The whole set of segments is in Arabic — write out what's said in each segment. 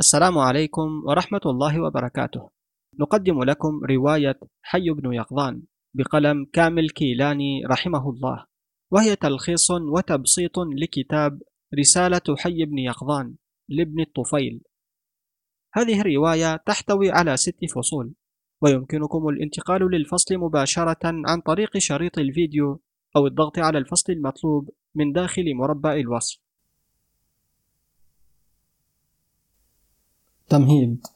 السلام عليكم ورحمة الله وبركاته. نقدم لكم رواية حي بن يقظان بقلم كامل كيلاني رحمه الله، وهي تلخيص وتبسيط لكتاب رسالة حي بن يقظان لابن الطفيل. هذه الرواية تحتوي على ست فصول، ويمكنكم الانتقال للفصل مباشرة عن طريق شريط الفيديو أو الضغط على الفصل المطلوب من داخل مربع الوصف. تمهيد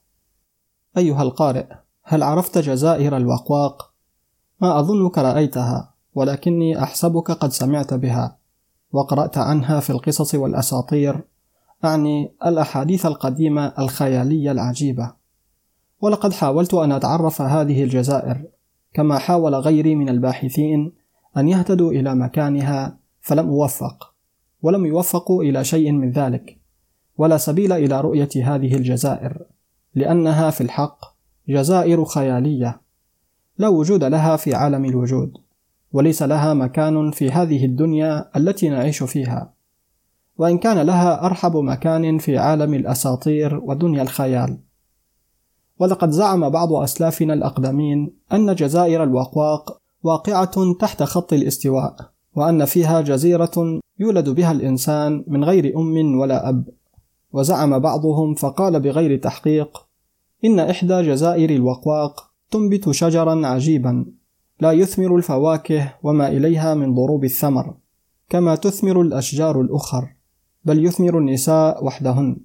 أيها القارئ هل عرفت جزائر الوقواق؟ ما أظنك رأيتها ولكني أحسبك قد سمعت بها وقرأت عنها في القصص والأساطير. أعني الأحاديث القديمة الخيالية العجيبة. ولقد حاولت أن أتعرف هذه الجزائر. كما حاول غيري من الباحثين أن يهتدوا إلى مكانها فلم أوفق ولم يوفقوا إلى شيء من ذلك. ولا سبيل إلى رؤية هذه الجزائر لأنها في الحق جزائر خيالية لا وجود لها في عالم الوجود وليس لها مكان في هذه الدنيا التي نعيش فيها. وإن كان لها أرحب مكان في عالم الأساطير ودنيا الخيال. ولقد زعم بعض أسلافنا الأقدمين أن جزائر الوقواق واقعة تحت خط الاستواء وأن فيها جزيرة يولد بها الإنسان من غير أم ولا أب. وزعم بعضهم فقال بغير تحقيق إن إحدى جزائر الوقواق تنبت شجرا عجيبا لا يثمر الفواكه وما إليها من ضروب الثمر كما تثمر الأشجار الأخر بل يثمر النساء وحدهن.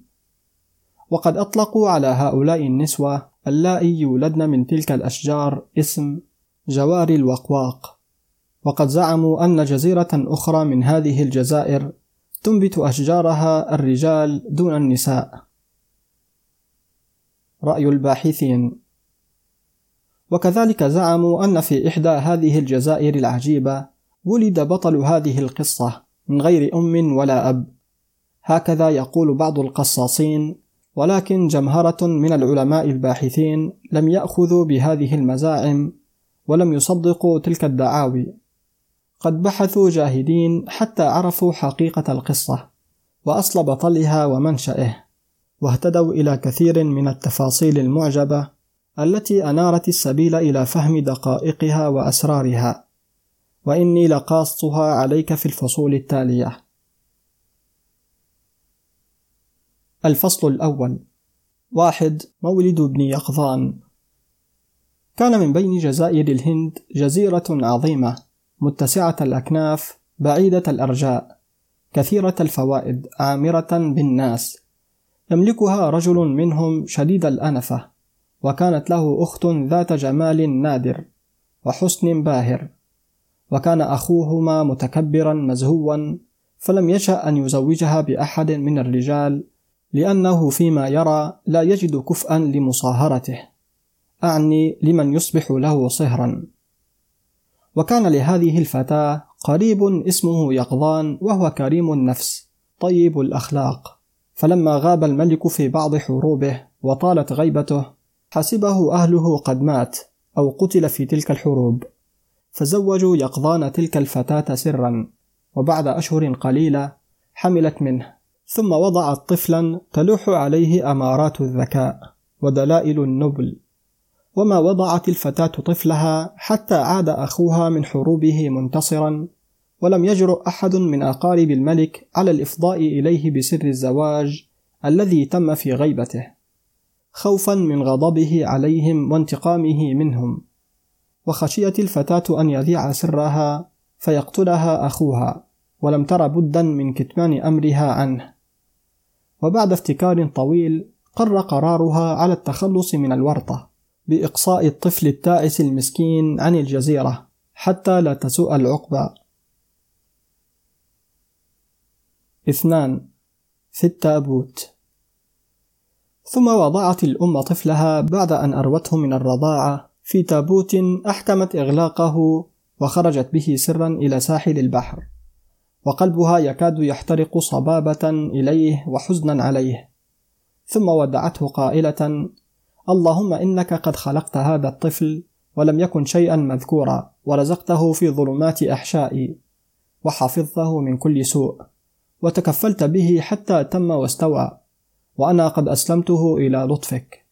وقد أطلقوا على هؤلاء النسوة اللائي يولدن من تلك الأشجار اسم جوار الوقواق وقد زعموا أن جزيرة أخرى من هذه الجزائر تنبت أشجارها الرجال دون النساء. رأي الباحثين. وكذلك زعموا أن في إحدى هذه الجزائر العجيبة ولد بطل هذه القصة من غير أم ولا أب. هكذا يقول بعض القصاصين ولكن جمهرة من العلماء الباحثين لم يأخذوا بهذه المزاعم ولم يصدقوا تلك الدعاوي. قد بحثوا جاهدين حتى عرفوا حقيقة القصة وأصل بطلها ومنشأه واهتدوا إلى كثير من التفاصيل المعجبة التي أنارت السبيل إلى فهم دقائقها وأسرارها. وإني لقاصها عليك في الفصول التالية. الفصل الأول. واحد مولد ابن يقظان. كان من بين جزائر الهند جزيرة عظيمة. متسعة الأكناف بعيدة الأرجاء كثيرة الفوائد عامرة بالناس. يملكها رجل منهم شديد الأنفة وكانت له أخت ذات جمال نادر وحسن باهر. وكان أخوهما متكبرا مزهوا فلم يشأ أن يزوجها بأحد من الرجال لأنه فيما يرى لا يجد كفءا لمصاهرته. أعني لمن يصبح له صهرا. وكان لهذه الفتاة قريب اسمه يقظان وهو كريم النفس طيب الأخلاق. فلما غاب الملك في بعض حروبه وطالت غيبته حسبه أهله قد مات أو قتل في تلك الحروب. فزوجوا يقظان تلك الفتاة سرا وبعد أشهر قليلة حملت منه. ثم وضعت طفلا تلوح عليه أمارات الذكاء ودلائل النبل. وما وضعت الفتاة طفلها حتى عاد أخوها من حروبه منتصرا ولم يجرؤ أحد من أقارب الملك على الإفضاء إليه بسر الزواج الذي تم في غيبته خوفا من غضبه عليهم وانتقامه منهم. وخشيت الفتاة أن يذيع سرها فيقتلها أخوها ولم تر بدا من كتمان أمرها عنه. وبعد افتكار طويل قر قرارها على التخلص من الورطة. بإقصاء الطفل التائس المسكين عن الجزيرة حتى لا تسوء العقبى. اثنان في التابوت ثم وضعت الأم طفلها بعد أن أروته من الرضاعة في تابوت أحكمت إغلاقه وخرجت به سرا إلى ساحل البحر وقلبها يكاد يحترق صبابة إليه وحزنا عليه ثم ودعته قائلة اللهم إنك قد خلقت هذا الطفل ولم يكن شيئا مذكورا ورزقته في ظلمات أحشائي وحفظته من كل سوء وتكفلت به حتى تم واستوى وأنا قد أسلمته إلى لطفك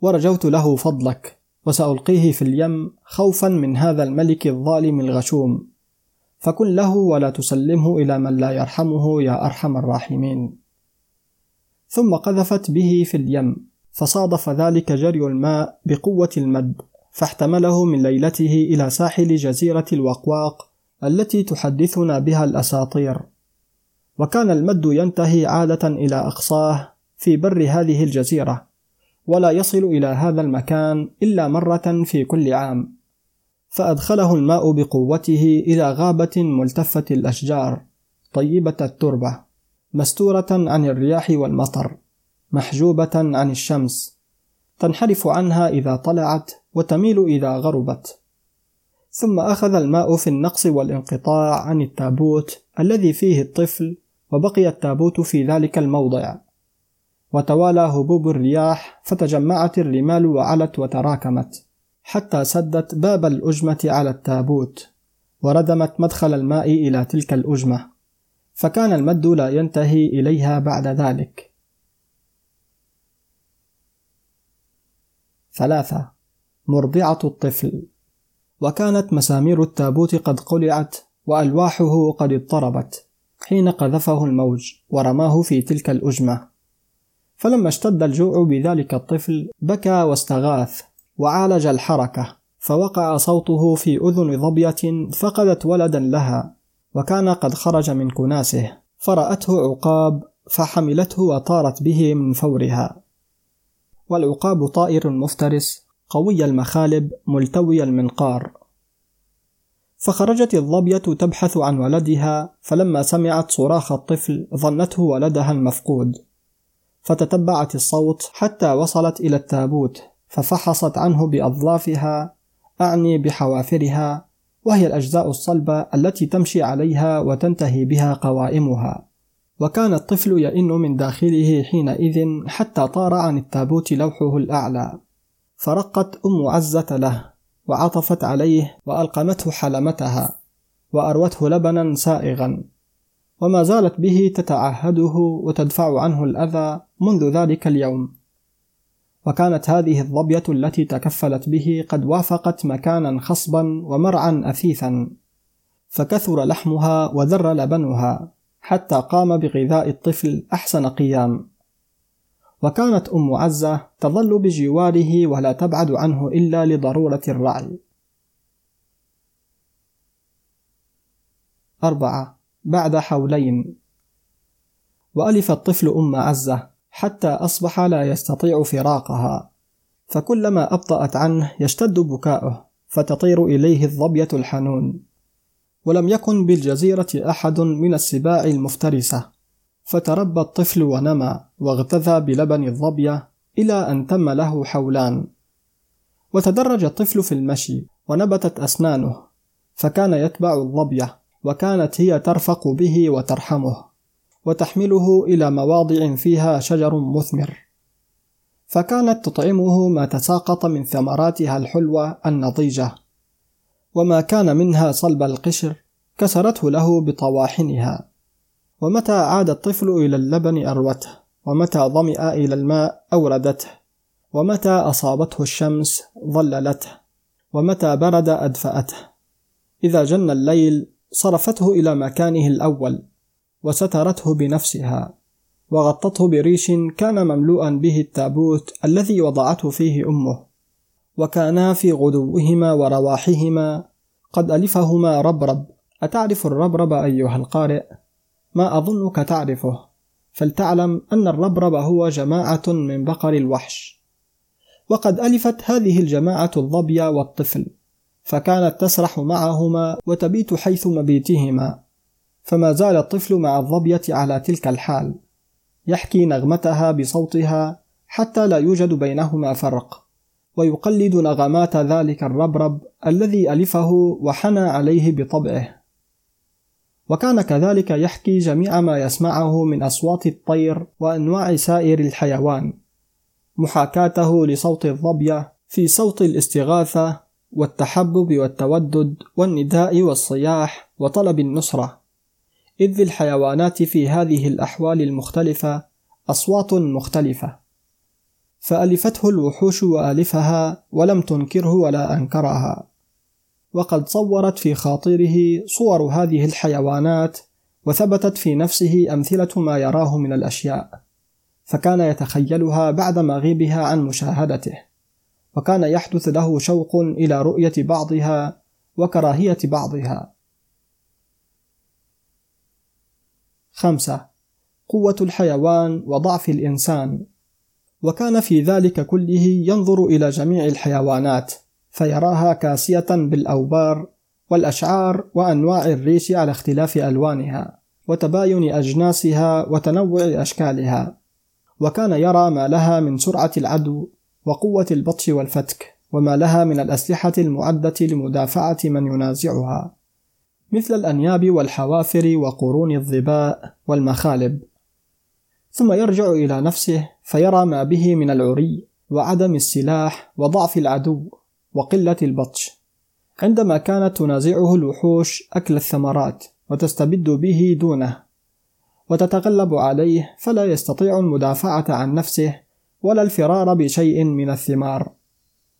ورجوت له فضلك وسألقيه في اليم خوفا من هذا الملك الظالم الغشوم فكن له ولا تسلمه إلى من لا يرحمه يا أرحم الراحمين ثم قذفت به في اليم فصادف ذلك جري الماء بقوة المد فاحتمله من ليلته إلى ساحل جزيرة الوقواق التي تحدثنا بها الأساطير. وكان المد ينتهي عادة إلى أقصاه في بر هذه الجزيرة ولا يصل إلى هذا المكان إلا مرة في كل عام. فأدخله الماء بقوته إلى غابة ملتفة الأشجار طيبة التربة مستورة عن الرياح والمطر. محجوبة عن الشمس تنحرف عنها إذا طلعت وتميل إذا غربت. ثم أخذ الماء في النقص والانقطاع عن التابوت الذي فيه الطفل وبقي التابوت في ذلك الموضع. وتوالى هبوب الرياح فتجمعت الرمال وعلت وتراكمت حتى سدت باب الأجمة على التابوت وردمت مدخل الماء إلى تلك الأجمة. فكان المد لا ينتهي إليها بعد ذلك. ثلاثة. مرضعة الطفل. وكانت مسامير التابوت قد قلعت وألواحه قد اضطربت حين قذفه الموج ورماه في تلك الأجمة. فلما اشتد الجوع بذلك الطفل بكى واستغاث وعالج الحركة فوقع صوته في أذن ظبية فقدت ولدا لها وكان قد خرج من كناسه فرأته عقاب فحملته وطارت به من فورها. والعقاب طائر مفترس قوي المخالب ملتوي المنقار. فخرجت الظبية تبحث عن ولدها فلما سمعت صراخ الطفل ظنته ولدها المفقود. فتتبعت الصوت حتى وصلت إلى التابوت ففحصت عنه بأظلافها أعني بحوافرها وهي الأجزاء الصلبة التي تمشي عليها وتنتهي بها قوائمها. وكان الطفل يئن من داخله حينئذ حتى طار عن التابوت لوحه الأعلى. فرقت أم عزة له وعطفت عليه وألقمته حلمتها وأروته لبنا سائغا. وما زالت به تتعهده وتدفع عنه الأذى منذ ذلك اليوم. وكانت هذه الظبية التي تكفلت به قد وافقت مكانا خصبا ومرعا أثيثا. فكثر لحمها وذر لبنها. حتى قام بغذاء الطفل أحسن قيام. وكانت أم عزة تظل بجواره ولا تبعد عنه إلا لضرورة الرعي. أربعة. بعد حولين. وألف الطفل أم عزة حتى أصبح لا يستطيع فراقها. فكلما أبطأت عنه يشتد بكاؤه فتطير إليه الظبية الحنون. ولم يكن بالجزيرة أحد من السباع المفترسة. فتربى الطفل ونمى واغتذى بلبن الظبية إلى أن تم له حولان. وتدرج الطفل في المشي ونبتت أسنانه. فكان يتبع الظبية وكانت هي ترفق به وترحمه. وتحمله إلى مواضع فيها شجر مثمر. فكانت تطعمه ما تساقط من ثمراتها الحلوة النضيجة. وما كان منها صلب القشر كسرته له بطواحنها. ومتى عاد الطفل إلى اللبن أروته؟ ومتى ظمئ إلى الماء أوردته؟ ومتى أصابته الشمس ظللته؟ ومتى برد أدفأته؟ إذا جن الليل صرفته إلى مكانه الأول وسترته بنفسها وغطته بريش كان مملوءا به التابوت الذي وضعته فيه أمه. وكانا في غدوهما ورواحهما. قد ألفهما ربرب. أتعرف الربرب أيها القارئ؟ ما أظنك تعرفه. فلتعلم أن الربرب هو جماعة من بقر الوحش. وقد ألفت هذه الجماعة الظبي والطفل. فكانت تسرح معهما وتبيت حيث مبيتهما. فما زال الطفل مع الظبية على تلك الحال. يحكي نغمتها بصوتها حتى لا يوجد بينهما فرق. ويقلد نغمات ذلك الربرب الذي ألفه وحنى عليه بطبعه. وكان كذلك يحكي جميع ما يسمعه من أصوات الطير وأنواع سائر الحيوان محاكاته لصوت الظبية في صوت الاستغاثة والتحبب والتودد والنداء والصياح وطلب النصرة. إذ الحيوانات في هذه الأحوال المختلفة أصوات مختلفة. فألفته الوحوش وآلفها ولم تنكره ولا أنكرها. وقد صورت في خاطره صور هذه الحيوانات وثبتت في نفسه أمثلة ما يراه من الأشياء. فكان يتخيلها بعد مغيبها عن مشاهدته. وكان يحدث له شوق إلى رؤية بعضها وكراهية بعضها. خمسة قوة الحيوان وضعف الإنسان. وكان في ذلك كله ينظر إلى جميع الحيوانات فيراها كاسية بالأوبار والأشعار وأنواع الريش على اختلاف ألوانها وتباين أجناسها وتنوع أشكالها. وكان يرى ما لها من سرعة العدو وقوة البطش والفتك وما لها من الأسلحة المعدة لمدافعة من ينازعها مثل الأنياب والحوافر وقرون الظباء والمخالب. ثم يرجع إلى نفسه فيرى ما به من العري وعدم السلاح وضعف العدو وقلة البطش. عندما كانت تنازعه الوحوش أكل الثمرات وتستبد به دونه وتتغلب عليه فلا يستطيع المدافعة عن نفسه ولا الفرار بشيء من الثمار.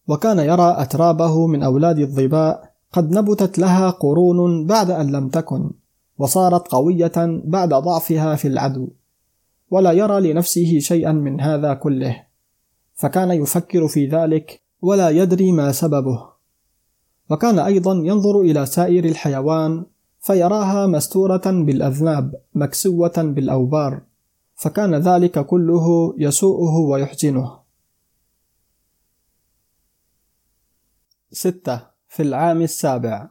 وكان يرى أترابه من أولاد الظباء قد نبتت لها قرون بعد أن لم تكن وصارت قوية بعد ضعفها في العدو. ولا يرى لنفسه شيئا من هذا كله. فكان يفكر في ذلك ولا يدري ما سببه. وكان أيضا ينظر إلى سائر الحيوان فيراها مستورة بالأذناب مكسوة بالأوبار. فكان ذلك كله يسوءه ويحزنه. ستة. في العام السابع.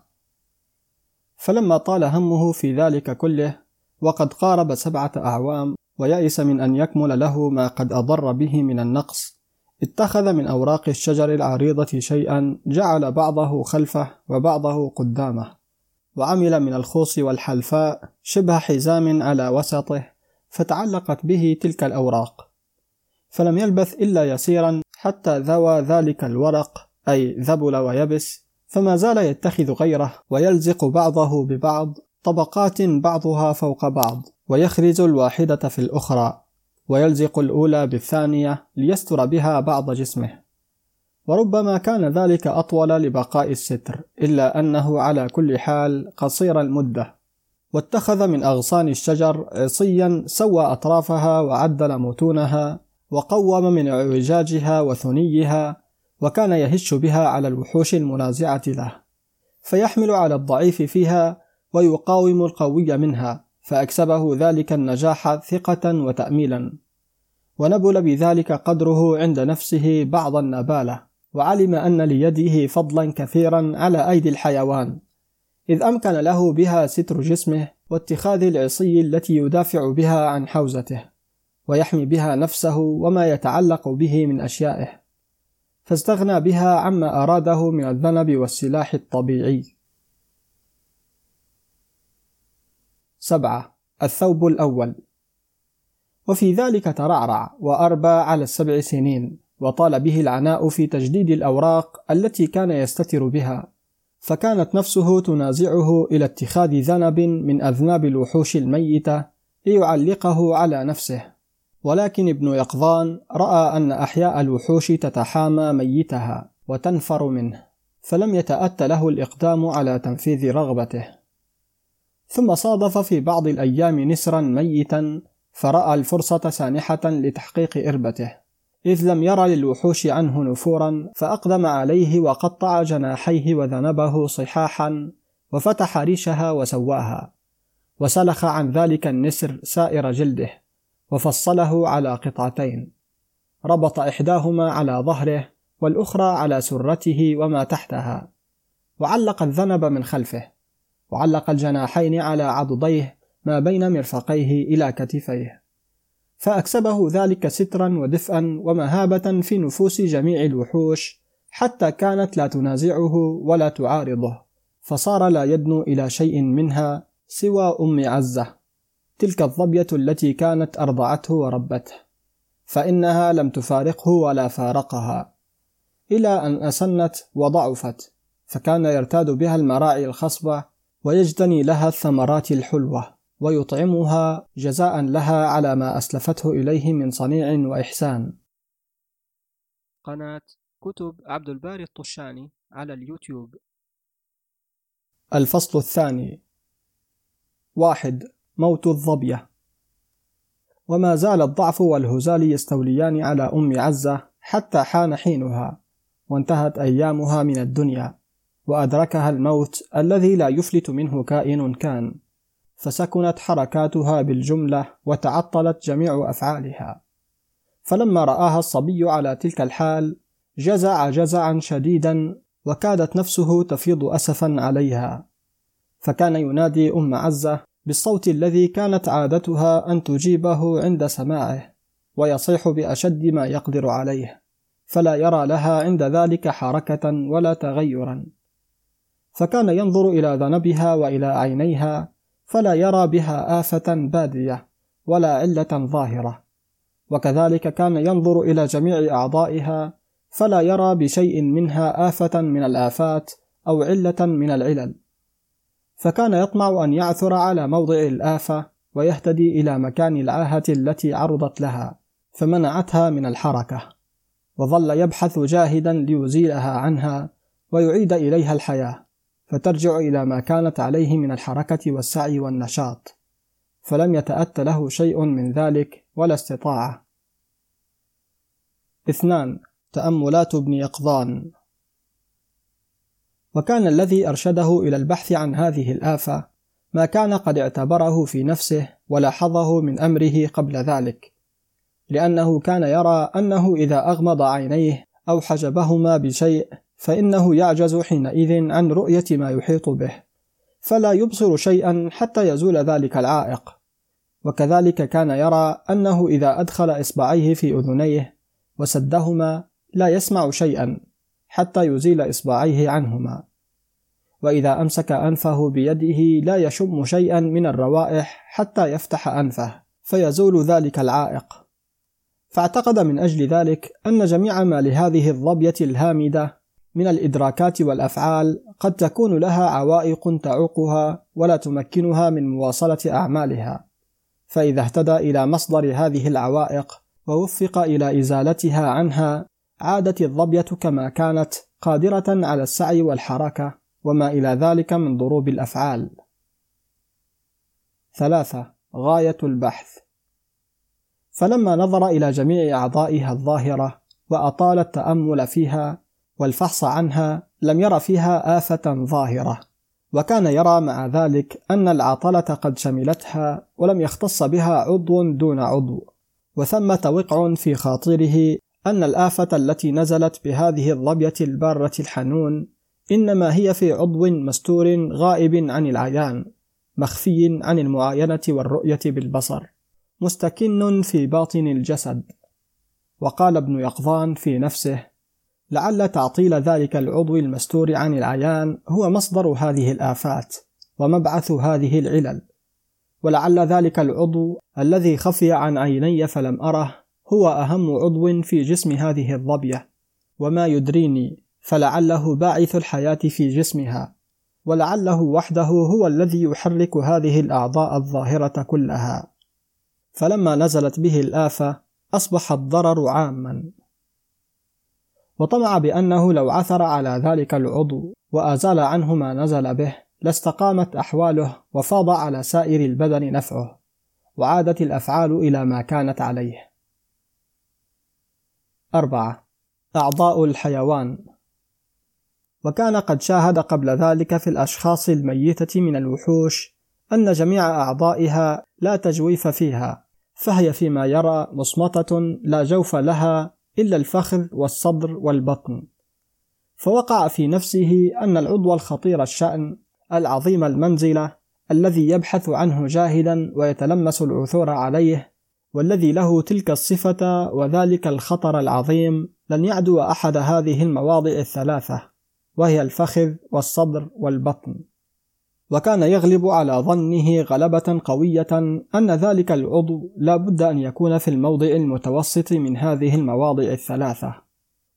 فلما طال همه في ذلك كله وقد قارب سبعة أعوام ويأس من أن يكمل له ما قد أضر به من النقص. اتخذ من أوراق الشجر العريضة شيئا جعل بعضه خلفه وبعضه قدامه وعمل من الخوص والحلفاء شبه حزام على وسطه فتعلقت به تلك الأوراق. فلم يلبث إلا يسيرا حتى ذوى ذلك الورق أي ذبل ويبس فما زال يتخذ غيره ويلزق بعضه ببعض طبقات بعضها فوق بعض. ويخرز الواحدة في الأخرى ويلزق الأولى بالثانية ليستر بها بعض جسمه. وربما كان ذلك أطول لبقاء الستر إلا أنه على كل حال قصير المدة. واتخذ من أغصان الشجر عصيا سوى أطرافها وعدل متونها وقوم من اعوجاجها وثنيها وكان يهش بها على الوحوش المنازعة له. فيحمل على الضعيف فيها ويقاوم القوي منها. فأكسبه ذلك النجاح ثقة وتأميلا. ونبل بذلك قدره عند نفسه بعض النبالة وعلم أن ليده فضلا كثيرا على أيدي الحيوان. إذ أمكن له بها ستر جسمه واتخاذ العصي التي يدافع بها عن حوزته ويحمي بها نفسه وما يتعلق به من أشيائه. فاستغنى بها عما أراده من الذنب والسلاح الطبيعي. سبعة الثوب الأول. وفي ذلك ترعرع وأربى على السبع سنين وطال به العناء في تجديد الأوراق التي كان يستتر بها. فكانت نفسه تنازعه إلى اتخاذ ذنب من أذناب الوحوش الميتة ليعلقه على نفسه. ولكن ابن يقظان رأى أن أحياء الوحوش تتحامى ميتها وتنفر منه فلم يتأت له الإقدام على تنفيذ رغبته. ثم صادف في بعض الأيام نسرا ميتا فرأى الفرصة سانحة لتحقيق إربته إذ لم ير للوحوش عنه نفورا فأقدم عليه وقطع جناحيه وذنبه صحاحا وفتح ريشها وسواها وسلخ عن ذلك النسر سائر جلده وفصله على قطعتين ربط إحداهما على ظهره والأخرى على سرته وما تحتها وعلق الذنب من خلفه. وعلق الجناحين على عضديه ما بين مرفقيه إلى كتفيه. فأكسبه ذلك سترا ودفئا ومهابة في نفوس جميع الوحوش حتى كانت لا تنازعه ولا تعارضه. فصار لا يدنو إلى شيء منها سوى أم عزة تلك الظبية التي كانت أرضعته وربته. فإنها لم تفارقه ولا فارقها إلى أن أسنت وضعفت فكان يرتاد بها المراعي الخصبة ويجتني لها الثمرات الحلوة ويطعمها جزاء لها على ما أسلفته إليه من صنيع وإحسان. قناة كتب عبد الباري الطشاني على اليوتيوب. الفصل الثاني. واحد موت الظبية. وما زال الضعف والهزال يستوليان على أم عزة حتى حان حينها وانتهت أيامها من الدنيا. وأدركها الموت الذي لا يفلت منه كائن كان. فسكنت حركاتها بالجملة وتعطلت جميع أفعالها. فلما رآها الصبي على تلك الحال جزع جزعا شديدا وكادت نفسه تفيض أسفا عليها. فكان ينادي أم عزة بالصوت الذي كانت عادتها أن تجيبه عند سماعه ويصيح بأشد ما يقدر عليه. فلا يرى لها عند ذلك حركة ولا تغيرا. فكان ينظر إلى ذنبها وإلى عينيها فلا يرى بها آفة بادية ولا علة ظاهرة. وكذلك كان ينظر إلى جميع أعضائها فلا يرى بشيء منها آفة من الآفات أو علة من العلل. فكان يطمع أن يعثر على موضع الآفة ويهتدي إلى مكان العاهة التي عرضت لها فمنعتها من الحركة. وظل يبحث جاهدا ليزيلها عنها ويعيد إليها الحياة. فترجع إلى ما كانت عليه من الحركة والسعي والنشاط فلم يتأت له شيء من ذلك ولا استطاعة. اثنان تأملات ابن يقظان. وكان الذي أرشده إلى البحث عن هذه الآفة ما كان قد اعتبره في نفسه ولاحظه من أمره قبل ذلك لأنه كان يرى أنه إذا أغمض عينيه أو حجبهما بشيء فإنه يعجز حينئذ عن رؤية ما يحيط به فلا يبصر شيئا حتى يزول ذلك العائق. وكذلك كان يرى أنه إذا أدخل إصبعيه في أذنيه وسدهما لا يسمع شيئا حتى يزيل إصبعيه عنهما. وإذا أمسك أنفه بيده لا يشم شيئا من الروائح حتى يفتح أنفه فيزول ذلك العائق. فاعتقد من أجل ذلك أن جميع ما لهذه الظبية الهامدة من الإدراكات والأفعال قد تكون لها عوائق تعوقها ولا تمكنها من مواصلة أعمالها فإذا اهتدى إلى مصدر هذه العوائق ووفق إلى إزالتها عنها عادت الظبية كما كانت قادرة على السعي والحركة وما إلى ذلك من ضروب الأفعال. ثلاثة غاية البحث فلما نظر إلى جميع أعضائها الظاهرة وأطال التأمل فيها والفحص عنها لم ير فيها آفة ظاهرة، وكان يرى مع ذلك أن العطلة قد شملتها ولم يختص بها عضو دون عضو، وثمة وقع في خاطره أن الآفة التي نزلت بهذه الظبية البارة الحنون إنما هي في عضو مستور غائب عن العيان مخفي عن المعاينة والرؤية بالبصر مستكن في باطن الجسد. وقال ابن يقظان في نفسه لعل تعطيل ذلك العضو المستور عن العيان هو مصدر هذه الآفات ومبعث هذه العلل. ولعل ذلك العضو الذي خفي عن عيني فلم أره هو أهم عضو في جسم هذه الظبية. وما يدريني فلعله باعث الحياة في جسمها. ولعله وحده هو الذي يحرك هذه الأعضاء الظاهرة كلها. فلما نزلت به الآفة أصبح الضرر عاما. وطمع بأنه لو عثر على ذلك العضو وأزال عنه ما نزل به لاستقامت أحواله وفاض على سائر البدن نفعه وعادت الأفعال إلى ما كانت عليه. أربعة. أعضاء الحيوان. وكان قد شاهد قبل ذلك في الأشخاص الميتة من الوحوش أن جميع أعضائها لا تجويف فيها فهي فيما يرى مصمتة لا جوف لها إلا الفخذ والصدر والبطن. فوقع في نفسه أن العضو الخطير الشأن العظيم المنزلة الذي يبحث عنه جاهدا ويتلمس العثور عليه والذي له تلك الصفة وذلك الخطر العظيم لن يعدو أحد هذه المواضع الثلاثة وهي الفخذ والصدر والبطن. وكان يغلب على ظنه غلبة قوية أن ذلك العضو لا بد أن يكون في الموضع المتوسط من هذه المواضع الثلاثة.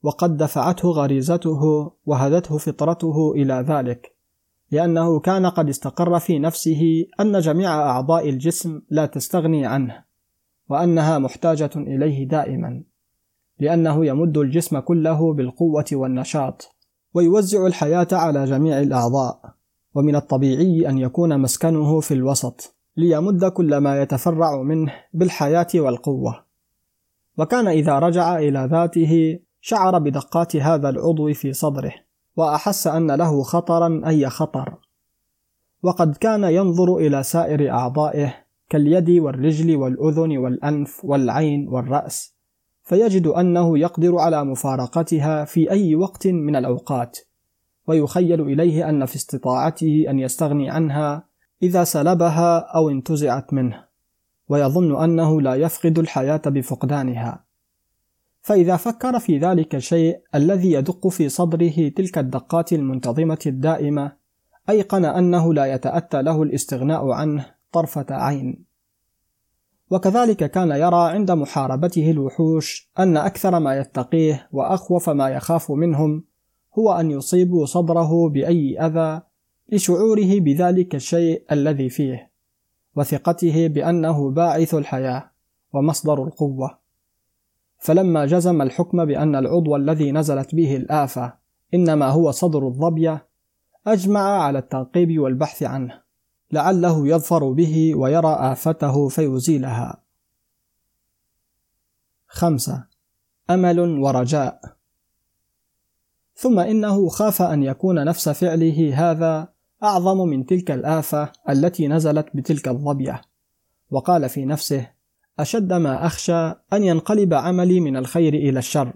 وقد دفعته غريزته وهدته فطرته إلى ذلك لأنه كان قد استقر في نفسه أن جميع أعضاء الجسم لا تستغني عنه وأنها محتاجة إليه دائما لأنه يمد الجسم كله بالقوة والنشاط ويوزع الحياة على جميع الأعضاء. ومن الطبيعي أن يكون مسكنه في الوسط ليمد كل ما يتفرع منه بالحياة والقوة. وكان إذا رجع إلى ذاته شعر بدقات هذا العضو في صدره وأحس أن له خطرا أي خطر. وقد كان ينظر إلى سائر أعضائه كاليد والرجل والأذن والأنف والعين والرأس فيجد أنه يقدر على مفارقتها في أي وقت من الأوقات. ويخيل إليه أن في استطاعته أن يستغني عنها إذا سلبها أو انتزعت منه ويظن أنه لا يفقد الحياة بفقدانها. فإذا فكر في ذلك الشيء الذي يدق في صدره تلك الدقات المنتظمة الدائمة أيقن أنه لا يتأتى له الاستغناء عنه طرفة عين. وكذلك كان يرى عند محاربته الوحوش أن أكثر ما يتقيه وأخوف ما يخاف منهم هو أن يصيبوا صدره بأي أذى لشعوره بذلك الشيء الذي فيه وثقته بأنه باعث الحياة ومصدر القوة. فلما جزم الحكم بأن العضو الذي نزلت به الآفة إنما هو صدر الظبية أجمع على التعقيب والبحث عنه لعله يظفر به ويرى آفته فيزيلها. خمسة. أمل ورجاء. ثم إنه خاف أن يكون نفس فعله هذا أعظم من تلك الآفة التي نزلت بتلك الظبية، وقال في نفسه: أشد ما أخشى أن ينقلب عملي من الخير إلى الشر،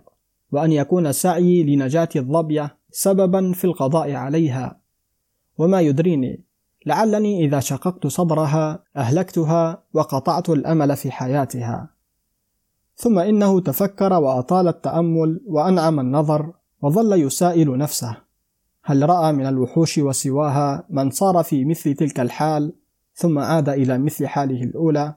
وأن يكون سعيي لنجاة الظبية سببا في القضاء عليها، وما يدريني لعلني إذا شققت صدرها أهلكتها وقطعت الأمل في حياتها. ثم إنه تفكر وأطال التأمل وأنعم النظر وظل يسائل نفسه: هل رأى من الوحوش وسواها من صار في مثل تلك الحال ثم عاد إلى مثل حاله الأولى؟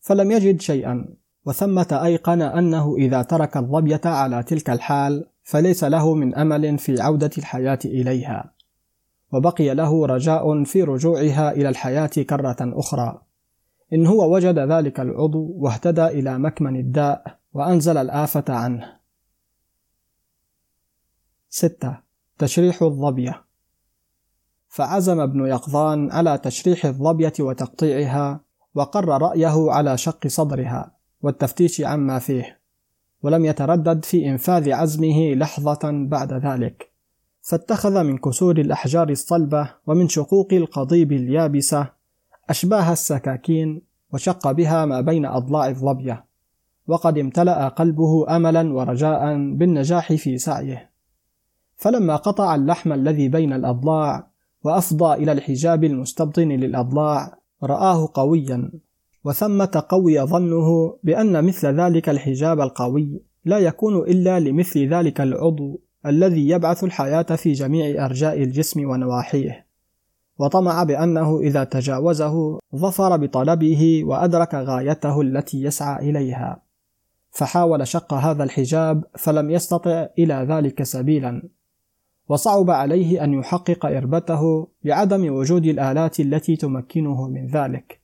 فلم يجد شيئا، وثمة أيقن أنه إذا ترك الظبية على تلك الحال فليس له من أمل في عودة الحياة إليها. وبقي له رجاء في رجوعها إلى الحياة كرة أخرى إن هو وجد ذلك العضو واهتدى إلى مكمن الداء وأنزل الآفة عنه ستة. تشريح الظبية. فعزم ابن يقظان على تشريح الظبية وتقطيعها وقر رأيه على شق صدرها والتفتيش عما فيه ولم يتردد في إنفاذ عزمه لحظة بعد ذلك. فاتخذ من كسور الأحجار الصلبة ومن شقوق القضيب اليابسة أشباه السكاكين وشق بها ما بين أضلاع الظبية وقد امتلأ قلبه أملا ورجاء بالنجاح في سعيه. فلما قطع اللحم الذي بين الأضلاع وأفضى إلى الحجاب المستبطن للأضلاع رآه قويا وثمة قوي ظنه بأن مثل ذلك الحجاب القوي لا يكون إلا لمثل ذلك العضو الذي يبعث الحياة في جميع أرجاء الجسم ونواحيه. وطمع بأنه إذا تجاوزه ظفر بطلبه وأدرك غايته التي يسعى إليها. فحاول شق هذا الحجاب فلم يستطع إلى ذلك سبيلا. وصعب عليه أن يحقق إربته لعدم وجود الآلات التي تمكنه من ذلك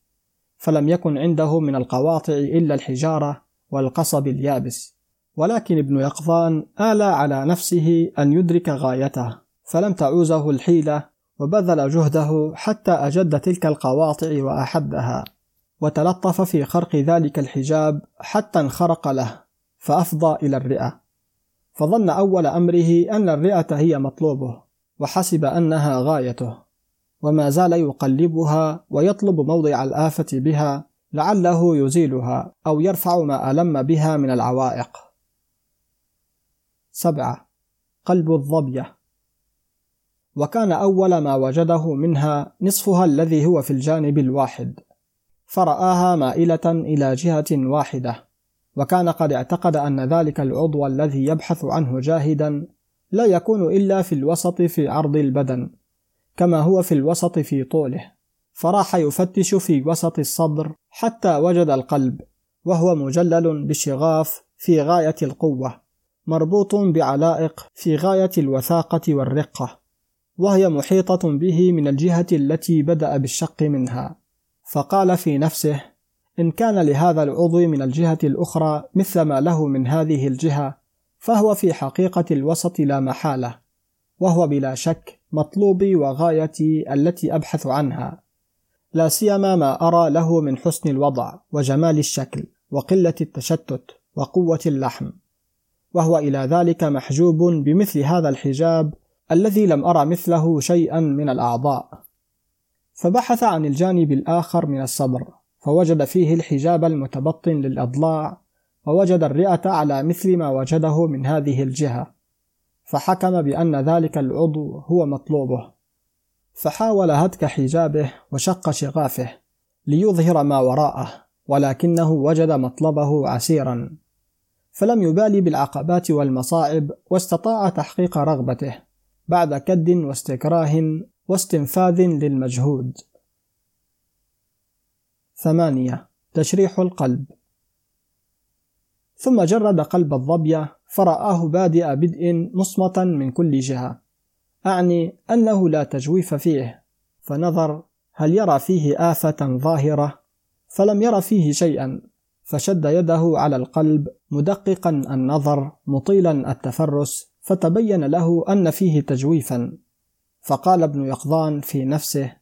فلم يكن عنده من القواطع إلا الحجارة والقصب اليابس. ولكن ابن يقظان آلى على نفسه أن يدرك غايته فلم تعوزه الحيلة وبذل جهده حتى أجد تلك القواطع وأحدها وتلطف في خرق ذلك الحجاب حتى انخرق له فأفضى إلى الرئة. فظن أول أمره أن الرئة هي مطلوبه وحسب أنها غايته. وما زال يقلبها ويطلب موضع الآفة بها لعله يزيلها أو يرفع ما ألم بها من العوائق. سبعة. قلب الظبية. وكان أول ما وجده منها نصفها الذي هو في الجانب الواحد. فرآها مائلة إلى جهة واحدة. وكان قد اعتقد أن ذلك العضو الذي يبحث عنه جاهدا لا يكون إلا في الوسط في عرض البدن كما هو في الوسط في طوله. فراح يفتش في وسط الصدر حتى وجد القلب وهو مجلل بشغاف في غاية القوة مربوط بعلائق في غاية الوثاقة والرقة وهي محيطة به من الجهة التي بدأ بالشق منها. فقال في نفسه إن كان لهذا العضو من الجهة الأخرى مثل ما له من هذه الجهة فهو في حقيقة الوسط لا محالة وهو بلا شك مطلوبي وغايتي التي أبحث عنها لا سيما ما أرى له من حسن الوضع وجمال الشكل وقلة التشتت وقوة اللحم وهو إلى ذلك محجوب بمثل هذا الحجاب الذي لم أرى مثله شيئا من الأعضاء. فبحث عن الجانب الآخر من الصدر فوجد فيه الحجاب المتبطن للأضلاع ووجد الرئة على مثل ما وجده من هذه الجهة فحكم بأن ذلك العضو هو مطلوبه. فحاول هتك حجابه وشق شغافه ليظهر ما وراءه ولكنه وجد مطلبه عسيرا. فلم يبالي بالعقبات والمصاعب واستطاع تحقيق رغبته بعد كد واستكراه واستنفاذ للمجهود. ثمانية. تشريح القلب. ثم جرد قلب الظبية فرآه بادئ بدء مصمتا من كل جهة. أعني أنه لا تجويف فيه. فنظر هل يرى فيه آفة ظاهرة؟ فلم ير فيه شيئا. فشد يده على القلب مدققا النظر مطيلا التفرس فتبين له أن فيه تجويفا. فقال ابن يقظان في نفسه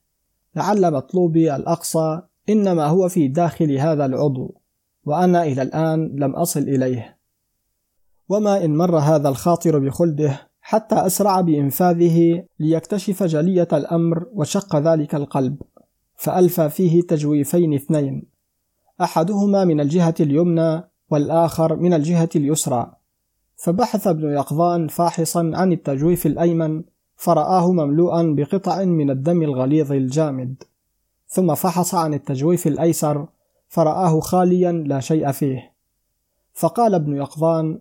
لعل مطلوبي الأقصى إنما هو في داخل هذا العضو وأنا إلى الآن لم أصل إليه. وما إن مر هذا الخاطر بخلده حتى أسرع بإنفاذه ليكتشف جلية الأمر وشق ذلك القلب فألفى فيه تجويفين اثنين. أحدهما من الجهة اليمنى والآخر من الجهة اليسرى. فبحث ابن يقظان فاحصا عن التجويف الأيمن فرآه مملوءا بقطع من الدم الغليظ الجامد. ثم فحص عن التجويف الأيسر فرآه خاليا لا شيء فيه. فقال ابن يقظان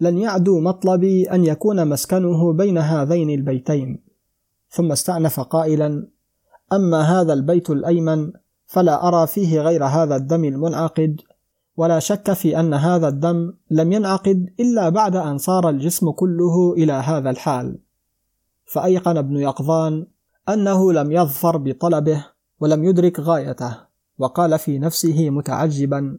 لن يعدو مطلبي أن يكون مسكنه بين هذين البيتين. ثم استأنف قائلا أما هذا البيت الأيمن فلا أرى فيه غير هذا الدم المنعقد ولا شك في أن هذا الدم لم ينعقد إلا بعد أن صار الجسم كله إلى هذا الحال. فأيقن ابن يقظان أنه لم يظفر بطلبه ولم يدرك غايته وقال في نفسه متعجبا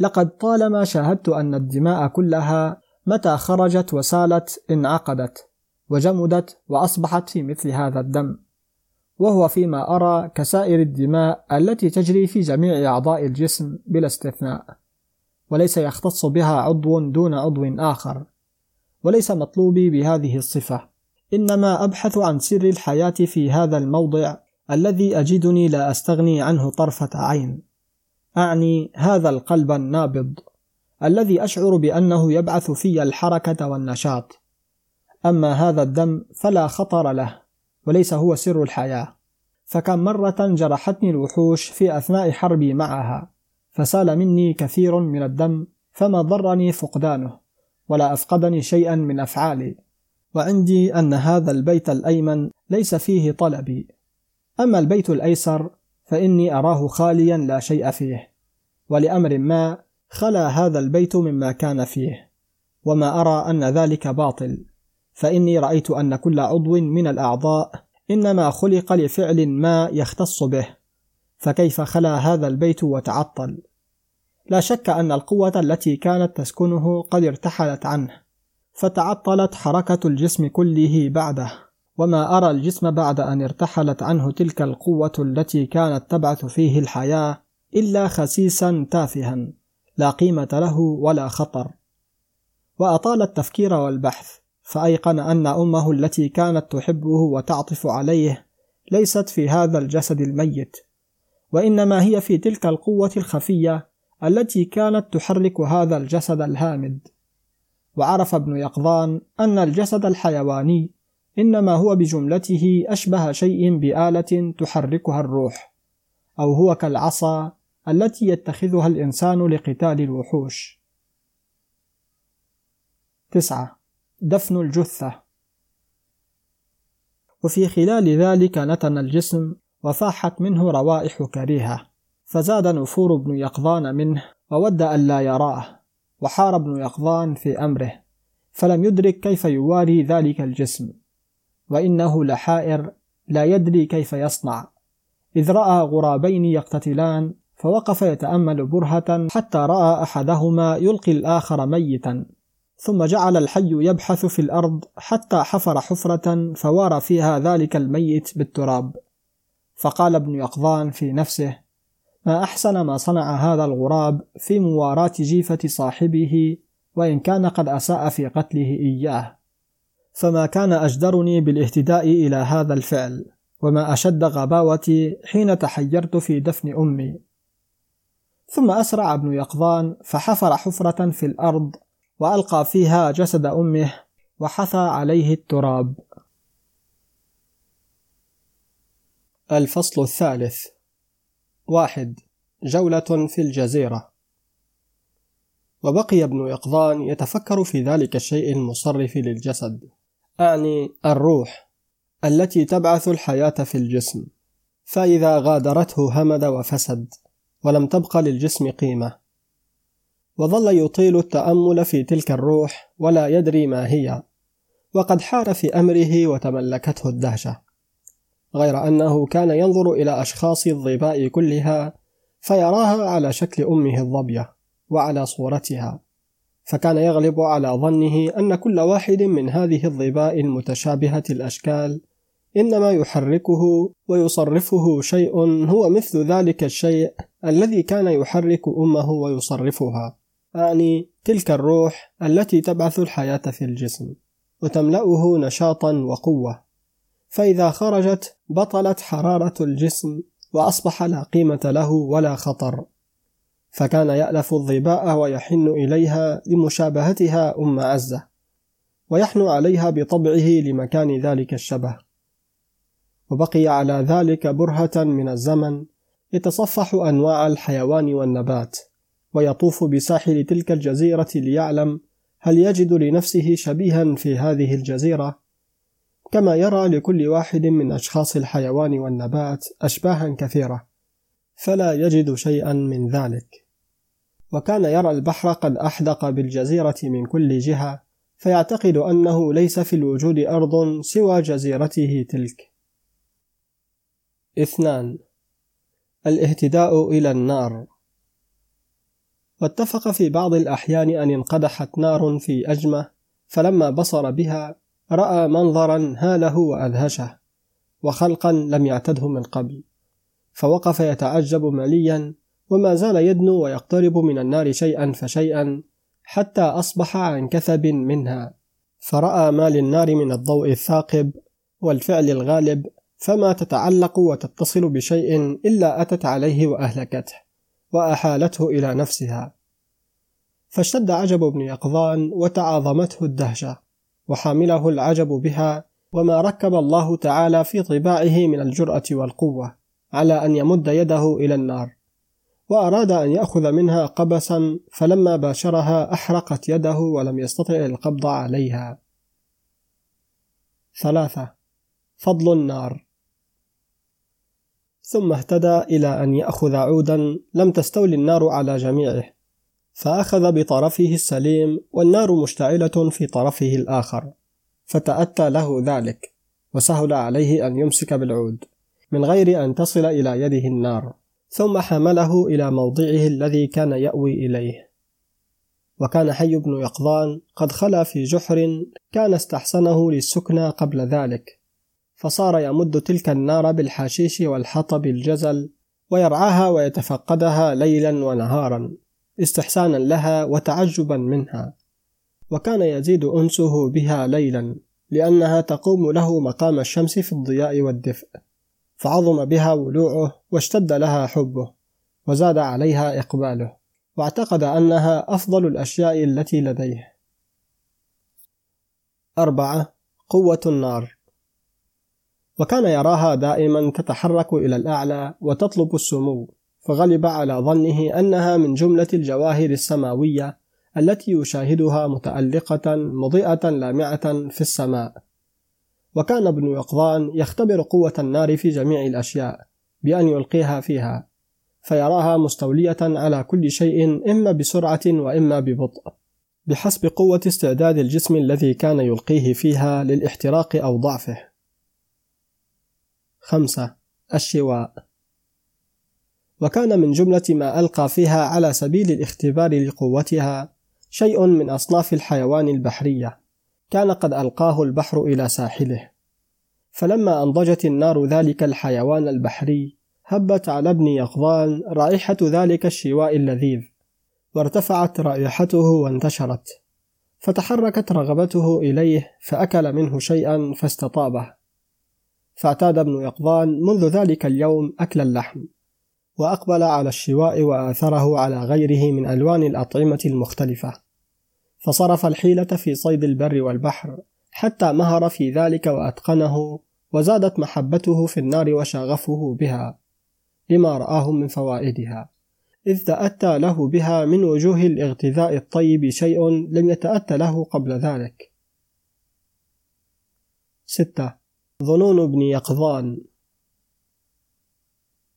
لقد طالما شاهدت أن الدماء كلها متى خرجت وسالت انعقدت وجمدت وأصبحت في مثل هذا الدم وهو فيما أرى كسائر الدماء التي تجري في جميع أعضاء الجسم بلا استثناء وليس يختص بها عضو دون عضو آخر وليس مطلوبي بهذه الصفة إنما أبحث عن سر الحياة في هذا الموضع الذي أجدني لا أستغني عنه طرفة عين. أعني هذا القلب النابض الذي أشعر بأنه يبعث في الحركة والنشاط. أما هذا الدم فلا خطر له وليس هو سر الحياة. فكم مرة جرحتني الوحوش في أثناء حربي معها فسال مني كثير من الدم فما ضرني فقدانه ولا أفقدني شيئا من أفعالي. وعندي أن هذا البيت الأيمن ليس فيه طلبي. أما البيت الأيسر فإني أراه خاليا لا شيء فيه ولأمر ما خلا هذا البيت مما كان فيه وما أرى أن ذلك باطل فإني رأيت أن كل عضو من الأعضاء إنما خلق لفعل ما يختص به فكيف خلا هذا البيت وتعطل؟ لا شك أن القوة التي كانت تسكنه قد ارتحلت عنه فتعطلت حركة الجسم كله بعده. وما أرى الجسم بعد أن ارتحلت عنه تلك القوة التي كانت تبعث فيه الحياة إلا خسيسا تافها لا قيمة له ولا خطر. وأطال التفكير والبحث فأيقن أن أمه التي كانت تحبه وتعطف عليه ليست في هذا الجسد الميت. وإنما هي في تلك القوة الخفية التي كانت تحرك هذا الجسد الهامد. وعرف ابن يقظان أن الجسد الحيواني إنما هو بجملته أشبه شيء بآلة تحركها الروح أو هو كالعصا التي يتخذها الإنسان لقتال الوحوش. تسعة. دفن الجثة. وفي خلال ذلك نتن الجسم وفاحت منه روائح كريهة فزاد نفور ابن يقظان منه وود ألا يراه وحار ابن يقظان في أمره فلم يدرك كيف يواري ذلك الجسم. وإنه لحائر لا يدري كيف يصنع. إذ رأى غرابين يقتتلان فوقف يتأمل برهة حتى رأى أحدهما يلقي الآخر ميتا. ثم جعل الحي يبحث في الأرض حتى حفر حفرة فوار فيها ذلك الميت بالتراب. فقال ابن يقظان في نفسه ما أحسن ما صنع هذا الغراب في مواراة جيفة صاحبه وإن كان قد أساء في قتله إياه. فما كان أجدرني بالاهتداء إلى هذا الفعل وما أشد غباوتي حين تحيرت في دفن أمي. ثم أسرع ابن يقظان فحفر حفرة في الأرض وألقى فيها جسد أمه وحثى عليه التراب. الفصل الثالث. واحد. جولة في الجزيرة. وبقي ابن يقظان يتفكر في ذلك الشيء المصرف للجسد. أعني الروح التي تبعث الحياة في الجسم. فإذا غادرته همد وفسد ولم تبق للجسم قيمة. وظل يطيل التأمل في تلك الروح ولا يدري ما هي. وقد حار في أمره وتملكته الدهشة. غير أنه كان ينظر إلى أشخاص الظباء كلها فيراها على شكل أمه الظبية وعلى صورتها. فكان يغلب على ظنه أن كل واحد من هذه الظباء المتشابهة الأشكال إنما يحركه ويصرفه شيء هو مثل ذلك الشيء الذي كان يحرك أمه ويصرفها أعني تلك الروح التي تبعث الحياة في الجسم وتملأه نشاطا وقوة. فإذا خرجت بطلت حرارة الجسم وأصبح لا قيمة له ولا خطر. فكان يألف الظباء ويحن إليها لمشابهتها أم عزة ويحنو عليها بطبعه لمكان ذلك الشبه. وبقي على ذلك برهة من الزمن يتصفح أنواع الحيوان والنبات ويطوف بساحل تلك الجزيرة ليعلم هل يجد لنفسه شبيها في هذه الجزيرة كما يرى لكل واحد من أشخاص الحيوان والنبات أشباها كثيرة. فلا يجد شيئا من ذلك. وكان يرى البحر قد أحدق بالجزيرة من كل جهة فيعتقد أنه ليس في الوجود أرض سوى جزيرته تلك. اثنان الاهتداء إلى النار. واتفق في بعض الأحيان أن انقدحت نار في أجمة فلما بصر بها رأى منظرا هاله وأدهشه وخلقا لم يعتده من قبل. فوقف يتعجب مليا وما زال يدنو ويقترب من النار شيئا فشيئا حتى أصبح عن كثب منها. فرأى ما للنار من الضوء الثاقب والفعل الغالب فما تتعلق وتتصل بشيء إلا أتت عليه وأهلكته وأحالته إلى نفسها. فاشتد عجب ابن يقظان وتعاظمته الدهشة وحامله العجب بها وما ركب الله تعالى في طباعه من الجرأة والقوة. على أن يمد يده إلى النار وأراد أن يأخذ منها قبسا فلما باشرها أحرقت يده ولم يستطع القبض عليها. ثلاثة فضل النار. ثم اهتدى إلى أن يأخذ عودا لم تستولي النار على جميعه فأخذ بطرفه السليم والنار مشتعلة في طرفه الآخر فتأتى له ذلك وسهل عليه أن يمسك بالعود. من غير أن تصل إلى يده النار ثم حمله إلى موضعه الذي كان يأوي إليه. وكان حي بن يقظان قد خلا في جحر كان استحسنه للسكنى قبل ذلك فصار يمد تلك النار بالحشيش والحطب الجزل ويرعاها ويتفقدها ليلا ونهارا استحسانا لها وتعجبا منها. وكان يزيد أنسه بها ليلا لأنها تقوم له مقام الشمس في الضياء والدفء. فعظم بها ولوعه واشتد لها حبه وزاد عليها إقباله واعتقد أنها أفضل الأشياء التي لديه. أربعة قوة النار. وكان يراها دائما تتحرك إلى الأعلى وتطلب السمو فغلب على ظنه أنها من جملة الجواهر السماوية التي يشاهدها متألقة مضيئة لامعة في السماء. وكان ابن يقظان يختبر قوة النار في جميع الأشياء بأن يلقيها فيها فيراها مستولية على كل شيء إما بسرعة وإما ببطء بحسب قوة استعداد الجسم الذي كان يلقيه فيها للاحتراق أو ضعفه. خمسة الشواء. وكان من جملة ما ألقى فيها على سبيل الاختبار لقوتها شيء من أصناف الحيوان البحرية. كان قد ألقاه البحر إلى ساحله. فلما أنضجت النار ذلك الحيوان البحري هبت على ابن يقظان رائحة ذلك الشواء اللذيذ وارتفعت رائحته وانتشرت. فتحركت رغبته إليه فأكل منه شيئا فاستطابه. فاعتاد ابن يقظان منذ ذلك اليوم أكل اللحم وأقبل على الشواء وآثره على غيره من ألوان الأطعمة المختلفة. فصرف الحيلة في صيد البر والبحر حتى مهر في ذلك وأتقنه وزادت محبته في النار وشغفه بها لما رآه من فوائدها إذ تأتى له بها من وجوه الاغتذاء الطيب شيء لم يتأتى له قبل ذلك. 6. ظنون ابن يقظان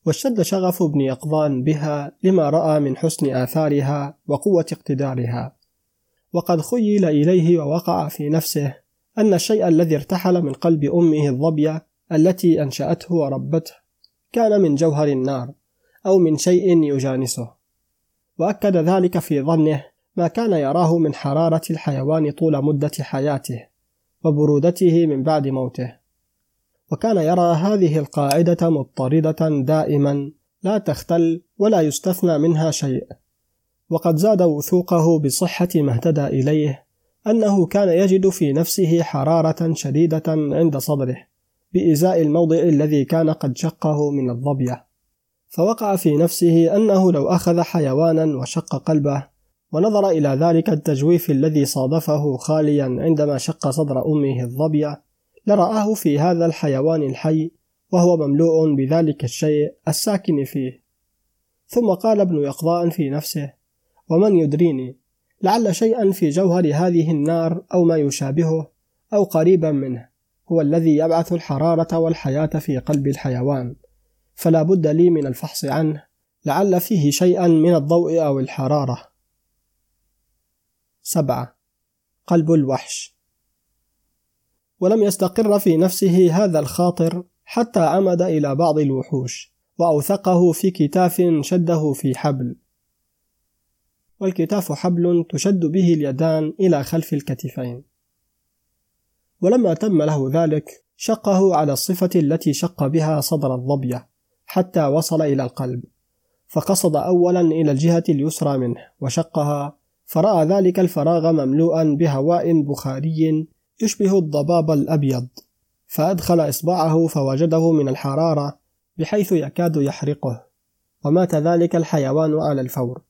واشتد شغف ابن يقظان بها لما رأى من حسن آثارها وقوة اقتدارها، وقد خيل إليه ووقع في نفسه أن الشيء الذي ارتحل من قلب أمه الظبية التي أنشأته وربته كان من جوهر النار أو من شيء يجانسه. وأكد ذلك في ظنه ما كان يراه من حرارة الحيوان طول مدة حياته وبرودته من بعد موته. وكان يرى هذه القاعدة مضطردة دائما لا تختل ولا يستثنى منها شيء. وقد زاد وثوقه بصحة ما اهتدى إليه أنه كان يجد في نفسه حرارة شديدة عند صدره بإزاء الموضع الذي كان قد شقه من الظبية. فوقع في نفسه أنه لو أخذ حيوانا وشق قلبه ونظر إلى ذلك التجويف الذي صادفه خاليا عندما شق صدر أمه الظبية لرآه في هذا الحيوان الحي وهو مملوء بذلك الشيء الساكن فيه. ثم قال ابن يقظان في نفسه ومن يدريني لعل شيئا في جوهر هذه النار أو ما يشابهه أو قريبا منه هو الذي يبعث الحرارة والحياة في قلب الحيوان. فلا بد لي من الفحص عنه لعل فيه شيئا من الضوء أو الحرارة. سبعة. قلب الوحش. ولم يستقر في نفسه هذا الخاطر حتى عمد إلى بعض الوحوش وأوثقه في كتاف شده في حبل. والكتاف حبل تشد به اليدان إلى خلف الكتفين. ولما تم له ذلك شقه على الصفة التي شق بها صدر الظبية حتى وصل إلى القلب فقصد أولا إلى الجهة اليسرى منه وشقها فرأى ذلك الفراغ مملوءا بهواء بخاري يشبه الضباب الأبيض فأدخل إصبعه فوجده من الحرارة بحيث يكاد يحرقه ومات ذلك الحيوان على الفور.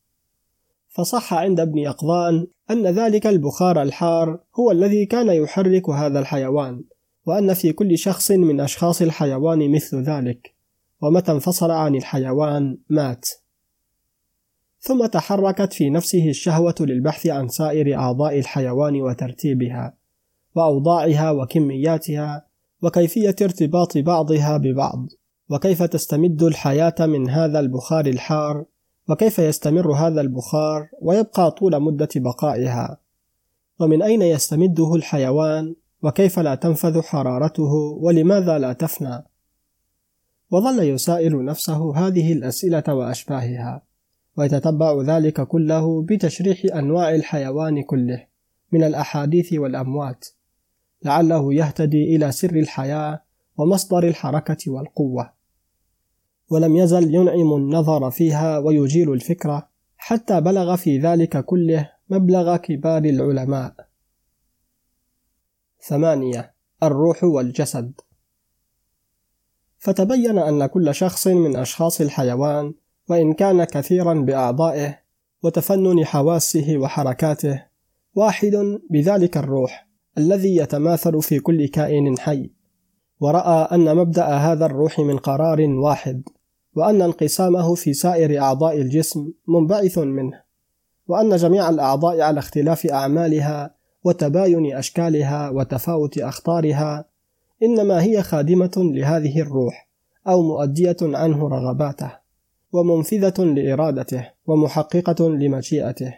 فصح عند ابن يقظان أن ذلك البخار الحار هو الذي كان يحرك هذا الحيوان وأن في كل شخص من أشخاص الحيوان مثل ذلك ومتى انفصل عن الحيوان مات. ثم تحركت في نفسه الشهوة للبحث عن سائر أعضاء الحيوان وترتيبها وأوضاعها وكمياتها وكيفية ارتباط بعضها ببعض وكيف تستمد الحياة من هذا البخار الحار وكيف يستمر هذا البخار ويبقى طول مدة بقائها؟ ومن أين يستمده الحيوان؟ وكيف لا تنفذ حرارته؟ ولماذا لا تفنى؟ وظل يسائل نفسه هذه الأسئلة وأشباهها ويتتبع ذلك كله بتشريح أنواع الحيوان كله من الأحاديث والأموات لعله يهتدي إلى سر الحياة ومصدر الحركة والقوة. ولم يزل ينعم النظر فيها ويجيل الفكرة حتى بلغ في ذلك كله مبلغ كبار العلماء. ثمانية الروح والجسد. فتبين أن كل شخص من أشخاص الحيوان وإن كان كثيرا بأعضائه وتفنن حواسه وحركاته واحد بذلك الروح الذي يتماثل في كل كائن حي. ورأى أن مبدأ هذا الروح من قرار واحد وأن انقسامه في سائر أعضاء الجسم منبعث منه وأن جميع الأعضاء على اختلاف أعمالها وتباين أشكالها وتفاوت أخطارها إنما هي خادمة لهذه الروح أو مؤدية عنه رغباته ومنفذة لإرادته ومحققة لمشيئته.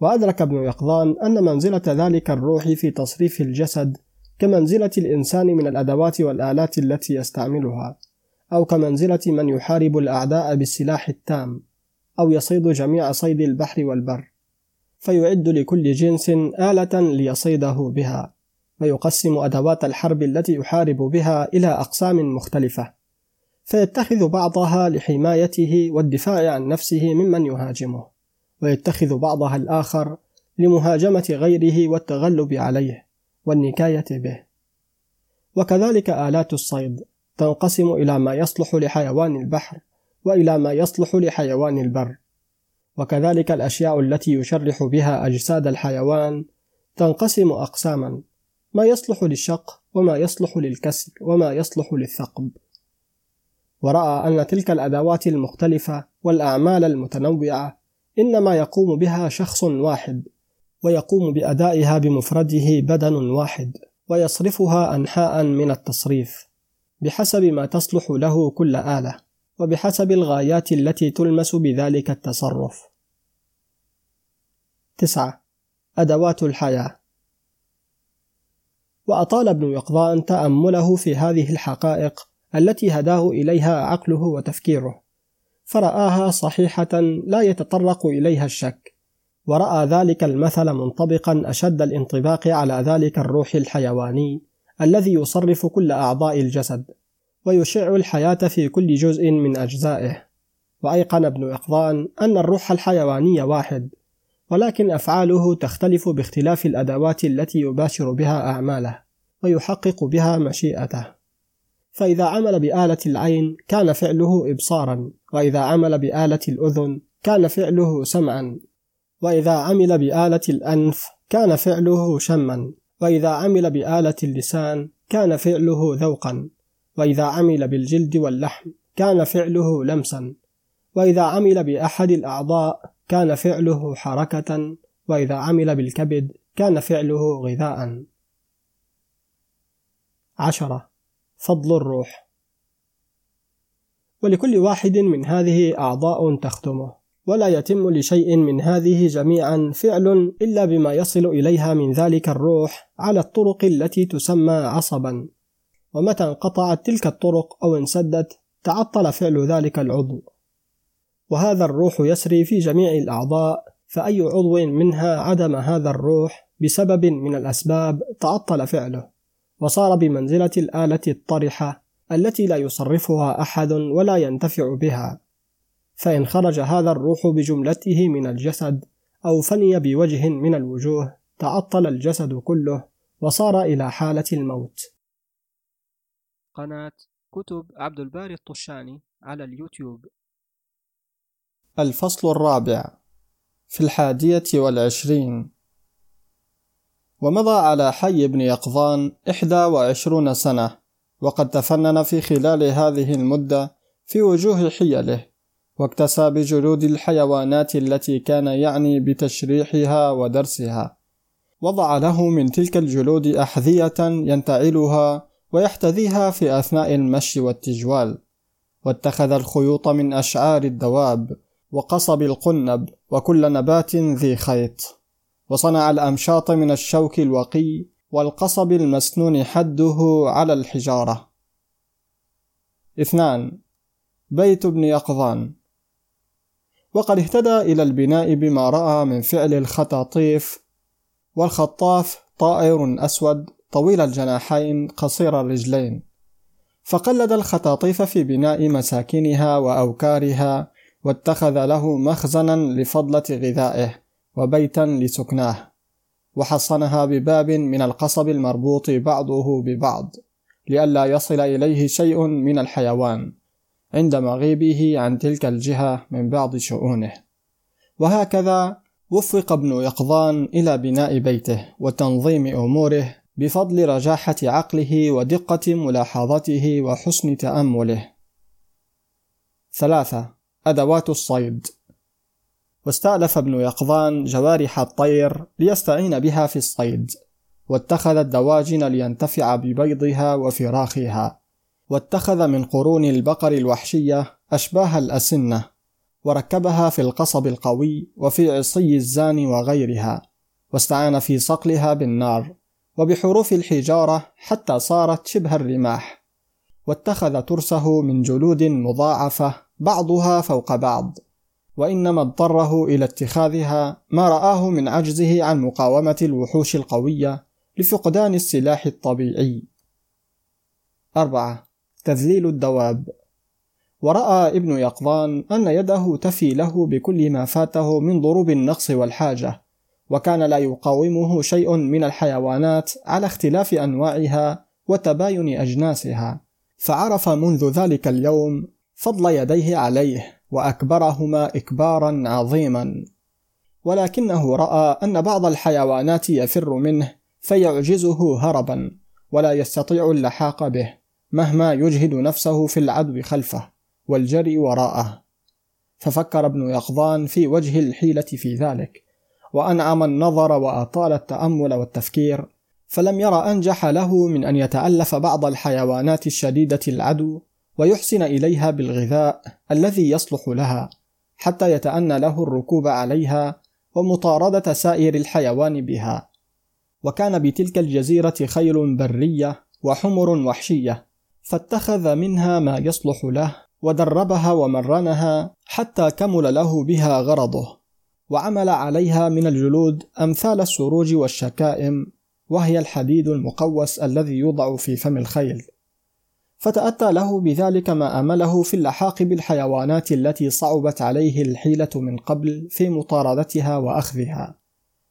وأدرك ابن يقظان أن منزلة ذلك الروح في تصريف الجسد كمنزلة الإنسان من الأدوات والآلات التي يستعملها أو كمنزلة من يحارب الأعداء بالسلاح التام أو يصيد جميع صيد البحر والبر. فيعد لكل جنس آلة ليصيده بها ويقسم أدوات الحرب التي يحارب بها إلى أقسام مختلفة. فيتخذ بعضها لحمايته والدفاع عن نفسه ممن يهاجمه ويتخذ بعضها الآخر لمهاجمة غيره والتغلب عليه. والنكاية به. وكذلك آلات الصيد تنقسم إلى ما يصلح لحيوان البحر وإلى ما يصلح لحيوان البر. وكذلك الأشياء التي يشرح بها أجساد الحيوان تنقسم أقساما ما يصلح للشق وما يصلح للكسر وما يصلح للثقب. ورأى أن تلك الأدوات المختلفة والأعمال المتنوعة إنما يقوم بها شخص واحد ويقوم بأدائها بمفرده بدن واحد ويصرفها أنحاء من التصريف بحسب ما تصلح له كل آلة وبحسب الغايات التي تلمس بذلك التصرف. 9. أدوات الحياة وأطال ابن يقظان تأمله في هذه الحقائق التي هداه إليها عقله وتفكيره، فرآها صحيحة لا يتطرق إليها الشك، ورأى ذلك المثل منطبقا أشد الانطباق على ذلك الروح الحيواني الذي يصرف كل أعضاء الجسد، ويشع الحياة في كل جزء من أجزائه، وأيقن ابن يقظان أن الروح الحيواني واحد، ولكن أفعاله تختلف باختلاف الأدوات التي يباشر بها أعماله ويحقق بها مشيئته. فإذا عمل بآلة العين كان فعله إبصارا وإذا عمل بآلة الأذن كان فعله سمعا. وإذا عمل بآلة الأنف كان فعله شما وإذا عمل بآلة اللسان كان فعله ذوقا وإذا عمل بالجلد واللحم كان فعله لمسا وإذا عمل بأحد الأعضاء كان فعله حركة وإذا عمل بالكبد كان فعله غذاء. عشرة فضل الروح. ولكل واحد من هذه أعضاء تخدمه. ولا يتم لشيء من هذه جميعا فعل إلا بما يصل إليها من ذلك الروح على الطرق التي تسمى عصبا. ومتى انقطعت تلك الطرق أو انسدت تعطل فعل ذلك العضو. وهذا الروح يسري في جميع الأعضاء فأي عضو منها عدم هذا الروح بسبب من الأسباب تعطل فعله. وصار بمنزلة الآلة الطرحة التي لا يصرفها أحد ولا ينتفع بها. فإن خرج هذا الروح بجملته من الجسد أو فني بوجه من الوجوه تعطل الجسد كله وصار إلى حالة الموت. قناة كتب عبد الباري الطشاني على اليوتيوب. الفصل الرابع في الحادية والعشرين. ومضى على حي بن يقظان إحدى وعشرون سنة وقد تفنن في خلال هذه المدة في وجوه حيله. واكتسى بجلود الحيوانات التي كان يعني بتشريحها ودرسها. وضع له من تلك الجلود أحذية ينتعلها ويحتذيها في أثناء المشي والتجوال. واتخذ الخيوط من أشعار الدواب وقصب القنب وكل نبات ذي خيط. وصنع الأمشاط من الشوك الوقي والقصب المسنون حده على الحجارة. اثنان بيت ابن يقظان. وقد اهتدى إلى البناء بما رأى من فعل الخطاطيف والخطاف طائر أسود طويل الجناحين قصير الرجلين. فقلد الخطاطيف في بناء مساكنها وأوكارها واتخذ له مخزنا لفضلة غذائه وبيتا لسكناه وحصنها بباب من القصب المربوط بعضه ببعض لئلا يصل إليه شيء من الحيوان. عند مغيبه عن تلك الجهة من بعض شؤونه. وهكذا وفق ابن يقظان إلى بناء بيته وتنظيم أموره بفضل رجاحة عقله ودقة ملاحظته وحسن تأمله. ثلاثة أدوات الصيد. واستألف ابن يقظان جوارح الطير ليستعين بها في الصيد واتخذ الدواجن لينتفع ببيضها وفراخها. واتخذ من قرون البقر الوحشية أشباه الأسنة وركبها في القصب القوي وفي عصي الزان وغيرها واستعان في صقلها بالنار وبحروف الحجارة حتى صارت شبه الرماح واتخذ ترسه من جلود مضاعفة بعضها فوق بعض وإنما اضطره إلى اتخاذها ما رآه من عجزه عن مقاومة الوحوش القوية لفقدان السلاح الطبيعي. أربعة تذليل الدواب. ورأى ابن يقظان أن يده تفي له بكل ما فاته من ضروب النقص والحاجة وكان لا يقاومه شيء من الحيوانات على اختلاف أنواعها وتباين أجناسها. فعرف منذ ذلك اليوم فضل يديه عليه وأكبرهما إكبارا عظيما. ولكنه رأى أن بعض الحيوانات يفر منه فيعجزه هربا ولا يستطيع اللحاق به. مهما يجهد نفسه في العدو خلفه والجري وراءه. ففكر ابن يقظان في وجه الحيلة في ذلك وأنعم النظر وأطال التأمل والتفكير فلم ير أنجح له من أن يتألف بعض الحيوانات الشديدة العدو ويحسن إليها بالغذاء الذي يصلح لها حتى يتأنى له الركوب عليها ومطاردة سائر الحيوان بها. وكان بتلك الجزيرة خيل برية وحمر وحشية فاتخذ منها ما يصلح له ودربها ومرنها حتى كمل له بها غرضه. وعمل عليها من الجلود أمثال السروج والشكائم وهي الحديد المقوس الذي يوضع في فم الخيل. فتأتى له بذلك ما أمله في اللحاق بالحيوانات التي صعبت عليه الحيلة من قبل في مطاردتها وأخذها.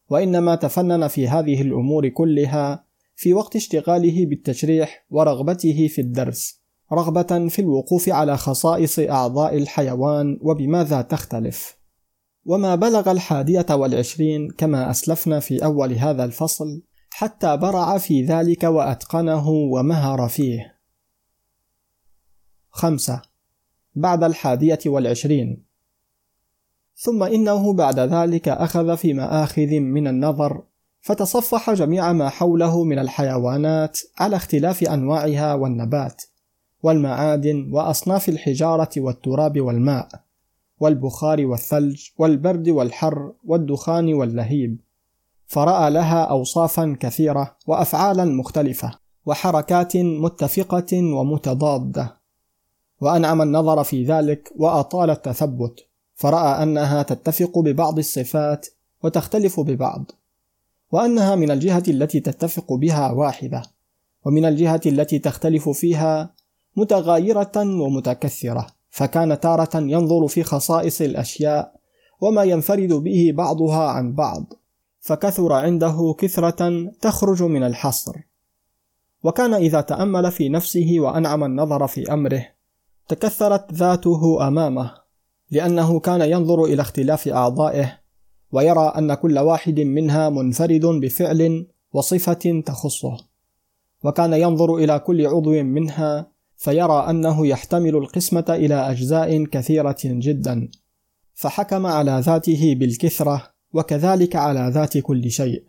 وإنما تفنن في هذه الأمور كلها في وقت اشتغاله بالتشريح ورغبته في الدرس رغبة في الوقوف على خصائص أعضاء الحيوان وبماذا تختلف. وما بلغ الحادية والعشرين كما أسلفنا في أول هذا الفصل حتى برع في ذلك وأتقنه ومهر فيه. خمسة. بعد الحادية والعشرين. ثم إنه بعد ذلك أخذ في مآخذ من النظر فتصفح جميع ما حوله من الحيوانات على اختلاف أنواعها والنبات والمعادن وأصناف الحجارة والتراب والماء والبخار والثلج والبرد والحر والدخان واللهيب. فرأى لها أوصافا كثيرة وأفعالا مختلفة وحركات متفقة ومتضادة. وأنعم النظر في ذلك وأطال التثبت. فرأى أنها تتفق ببعض الصفات وتختلف ببعض. وأنها من الجهة التي تتفق بها واحدة ومن الجهة التي تختلف فيها متغايرة ومتكثرة فكان تارة ينظر في خصائص الأشياء وما ينفرد به بعضها عن بعض فكثر عنده كثرة تخرج من الحصر. وكان إذا تأمل في نفسه وأنعم النظر في أمره تكثرت ذاته أمامه لأنه كان ينظر إلى اختلاف أعضائه ويرى أن كل واحد منها منفرد بفعل وصفة تخصه وكان ينظر إلى كل عضو منها فيرى أنه يحتمل القسمة إلى أجزاء كثيرة جدا فحكم على ذاته بالكثرة وكذلك على ذات كل شيء.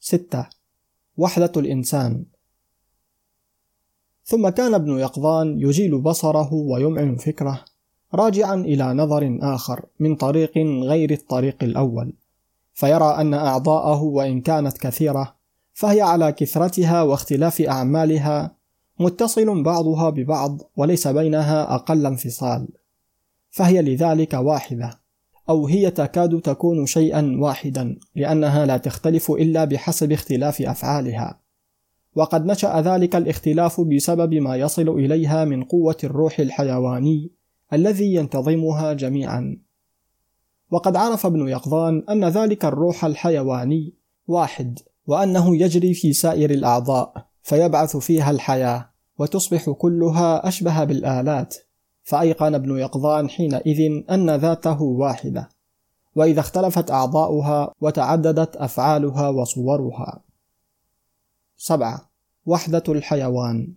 6. وحدة الإنسان ثم كان ابن يقظان يجيل بصره ويمعن فكره راجعا إلى نظر آخر من طريق غير الطريق الأول فيرى أن أعضاءه وإن كانت كثيرة فهي على كثرتها واختلاف أعمالها متصل بعضها ببعض وليس بينها أقل انفصال فهي لذلك واحدة أو هي تكاد تكون شيئا واحدا لأنها لا تختلف إلا بحسب اختلاف أفعالها وقد نشأ ذلك الاختلاف بسبب ما يصل إليها من قوة الروح الحيواني الذي ينتظمها جميعا. وقد عرف ابن يقظان أن ذلك الروح الحيواني واحد وأنه يجري في سائر الأعضاء فيبعث فيها الحياة وتصبح كلها أشبه بالآلات. فأيقن ابن يقظان حينئذ أن ذاته واحدة. وإذا اختلفت أعضاؤها وتعددت أفعالها وصورها. سبعة. وحدة الحيوان.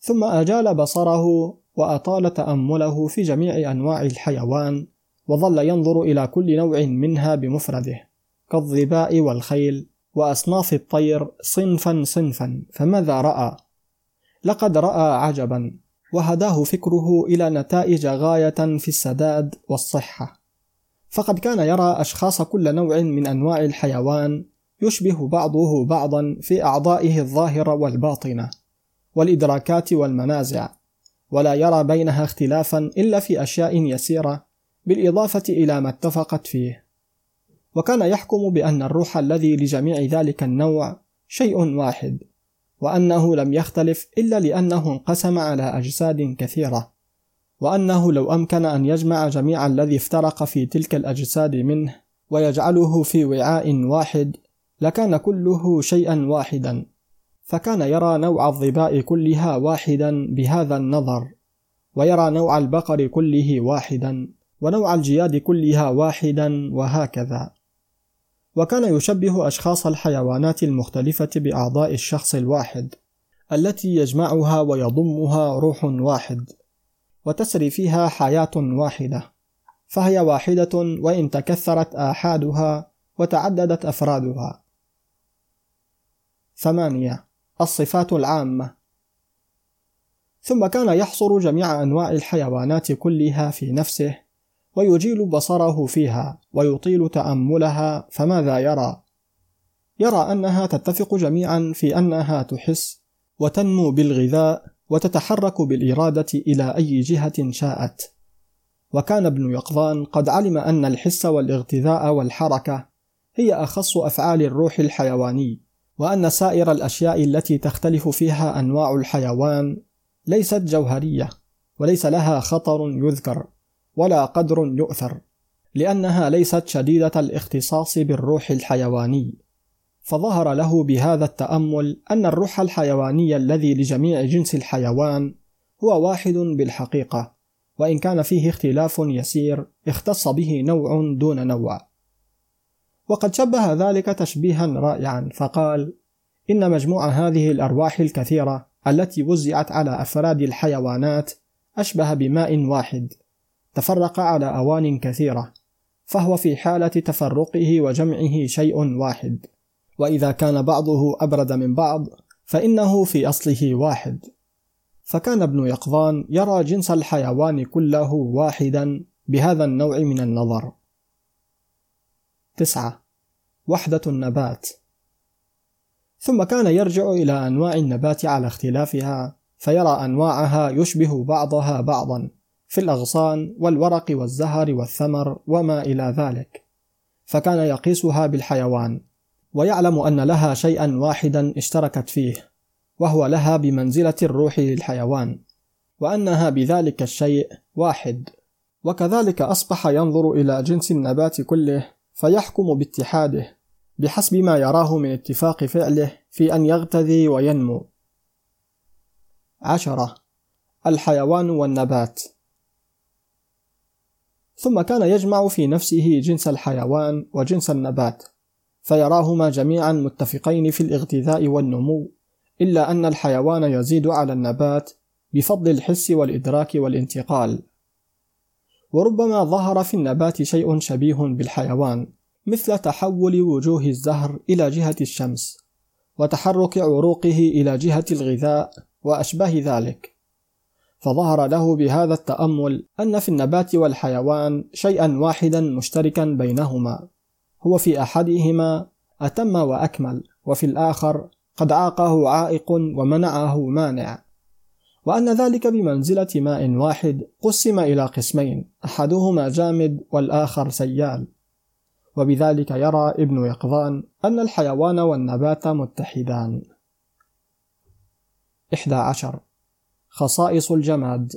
ثم أجال بصره وأطال تأمله في جميع أنواع الحيوان وظل ينظر إلى كل نوع منها بمفرده كالظباء والخيل وأصناف الطير صنفا صنفا فماذا رأى؟ لقد رأى عجبا وهداه فكره إلى نتائج غاية في السداد والصحة فقد كان يرى أشخاص كل نوع من أنواع الحيوان يشبه بعضه بعضا في أعضائه الظاهرة والباطنة والإدراكات والمنازع ولا يرى بينها اختلافا إلا في أشياء يسيرة بالإضافة إلى ما اتفقت فيه. وكان يحكم بأن الروح الذي لجميع ذلك النوع شيء واحد وأنه لم يختلف إلا لأنه انقسم على أجساد كثيرة وأنه لو أمكن أن يجمع جميع الذي افترق في تلك الأجساد منه ويجعله في وعاء واحد لكان كله شيئا واحدا. فكان يرى نوع الظباء كلها واحدا بهذا النظر ويرى نوع البقر كله واحدا ونوع الجياد كلها واحدا وهكذا. وكان يشبه أشخاص الحيوانات المختلفة بأعضاء الشخص الواحد التي يجمعها ويضمها روح واحد وتسري فيها حياة واحدة. فهي واحدة وإن تكثرت آحادها وتعددت أفرادها. ثمانية الصفات العامة. ثم كان يحصر جميع أنواع الحيوانات كلها في نفسه ويجيل بصره فيها ويطيل تأملها فماذا يرى؟ يرى أنها تتفق جميعا في أنها تحس وتنمو بالغذاء وتتحرك بالإرادة إلى أي جهة شاءت. وكان ابن يقظان قد علم أن الحس والإغتذاء والحركة هي أخص أفعال الروح الحيواني. وأن سائر الأشياء التي تختلف فيها أنواع الحيوان ليست جوهرية وليس لها خطر يذكر ولا قدر يؤثر لأنها ليست شديدة الاختصاص بالروح الحيواني. فظهر له بهذا التأمل أن الروح الحيواني الذي لجميع جنس الحيوان هو واحد بالحقيقة وإن كان فيه اختلاف يسير اختص به نوع دون نوع. وقد شبه ذلك تشبيها رائعا فقال إن مجموع هذه الأرواح الكثيرة التي وزعت على أفراد الحيوانات أشبه بماء واحد تفرق على أوان كثيرة فهو في حالة تفرقه وجمعه شيء واحد وإذا كان بعضه أبرد من بعض فإنه في أصله واحد. فكان ابن يقظان يرى جنس الحيوان كله واحدا بهذا النوع من النظر. تسعة. وحدة النبات. ثم كان يرجع إلى أنواع النبات على اختلافها فيرى أنواعها يشبه بعضها بعضا في الأغصان والورق والزهر والثمر وما إلى ذلك. فكان يقيسها بالحيوان ويعلم أن لها شيئا واحدا اشتركت فيه وهو لها بمنزلة الروح للحيوان وأنها بذلك الشيء واحد. وكذلك أصبح ينظر إلى جنس النبات كله فيحكم باتحاده بحسب ما يراه من اتفاق فعله في أن يغتذي وينمو. عشرة الحيوان والنبات. ثم كان يجمع في نفسه جنس الحيوان وجنس النبات فيراهما جميعا متفقين في الاغتذاء والنمو إلا أن الحيوان يزيد على النبات بفضل الحس والإدراك والانتقال. وربما ظهر في النبات شيء شبيه بالحيوان مثل تحول وجوه الزهر إلى جهة الشمس وتحرك عروقه إلى جهة الغذاء وأشباه ذلك. فظهر له بهذا التأمل أن في النبات والحيوان شيئا واحدا مشتركا بينهما. هو في أحدهما أتم وأكمل وفي الآخر قد عاقه عائق ومنعه مانع. وأن ذلك بمنزلة ماء واحد قسم إلى قسمين أحدهما جامد والآخر سيال. وبذلك يرى ابن يقظان أن الحيوان والنبات متحدان. 11 خصائص الجماد.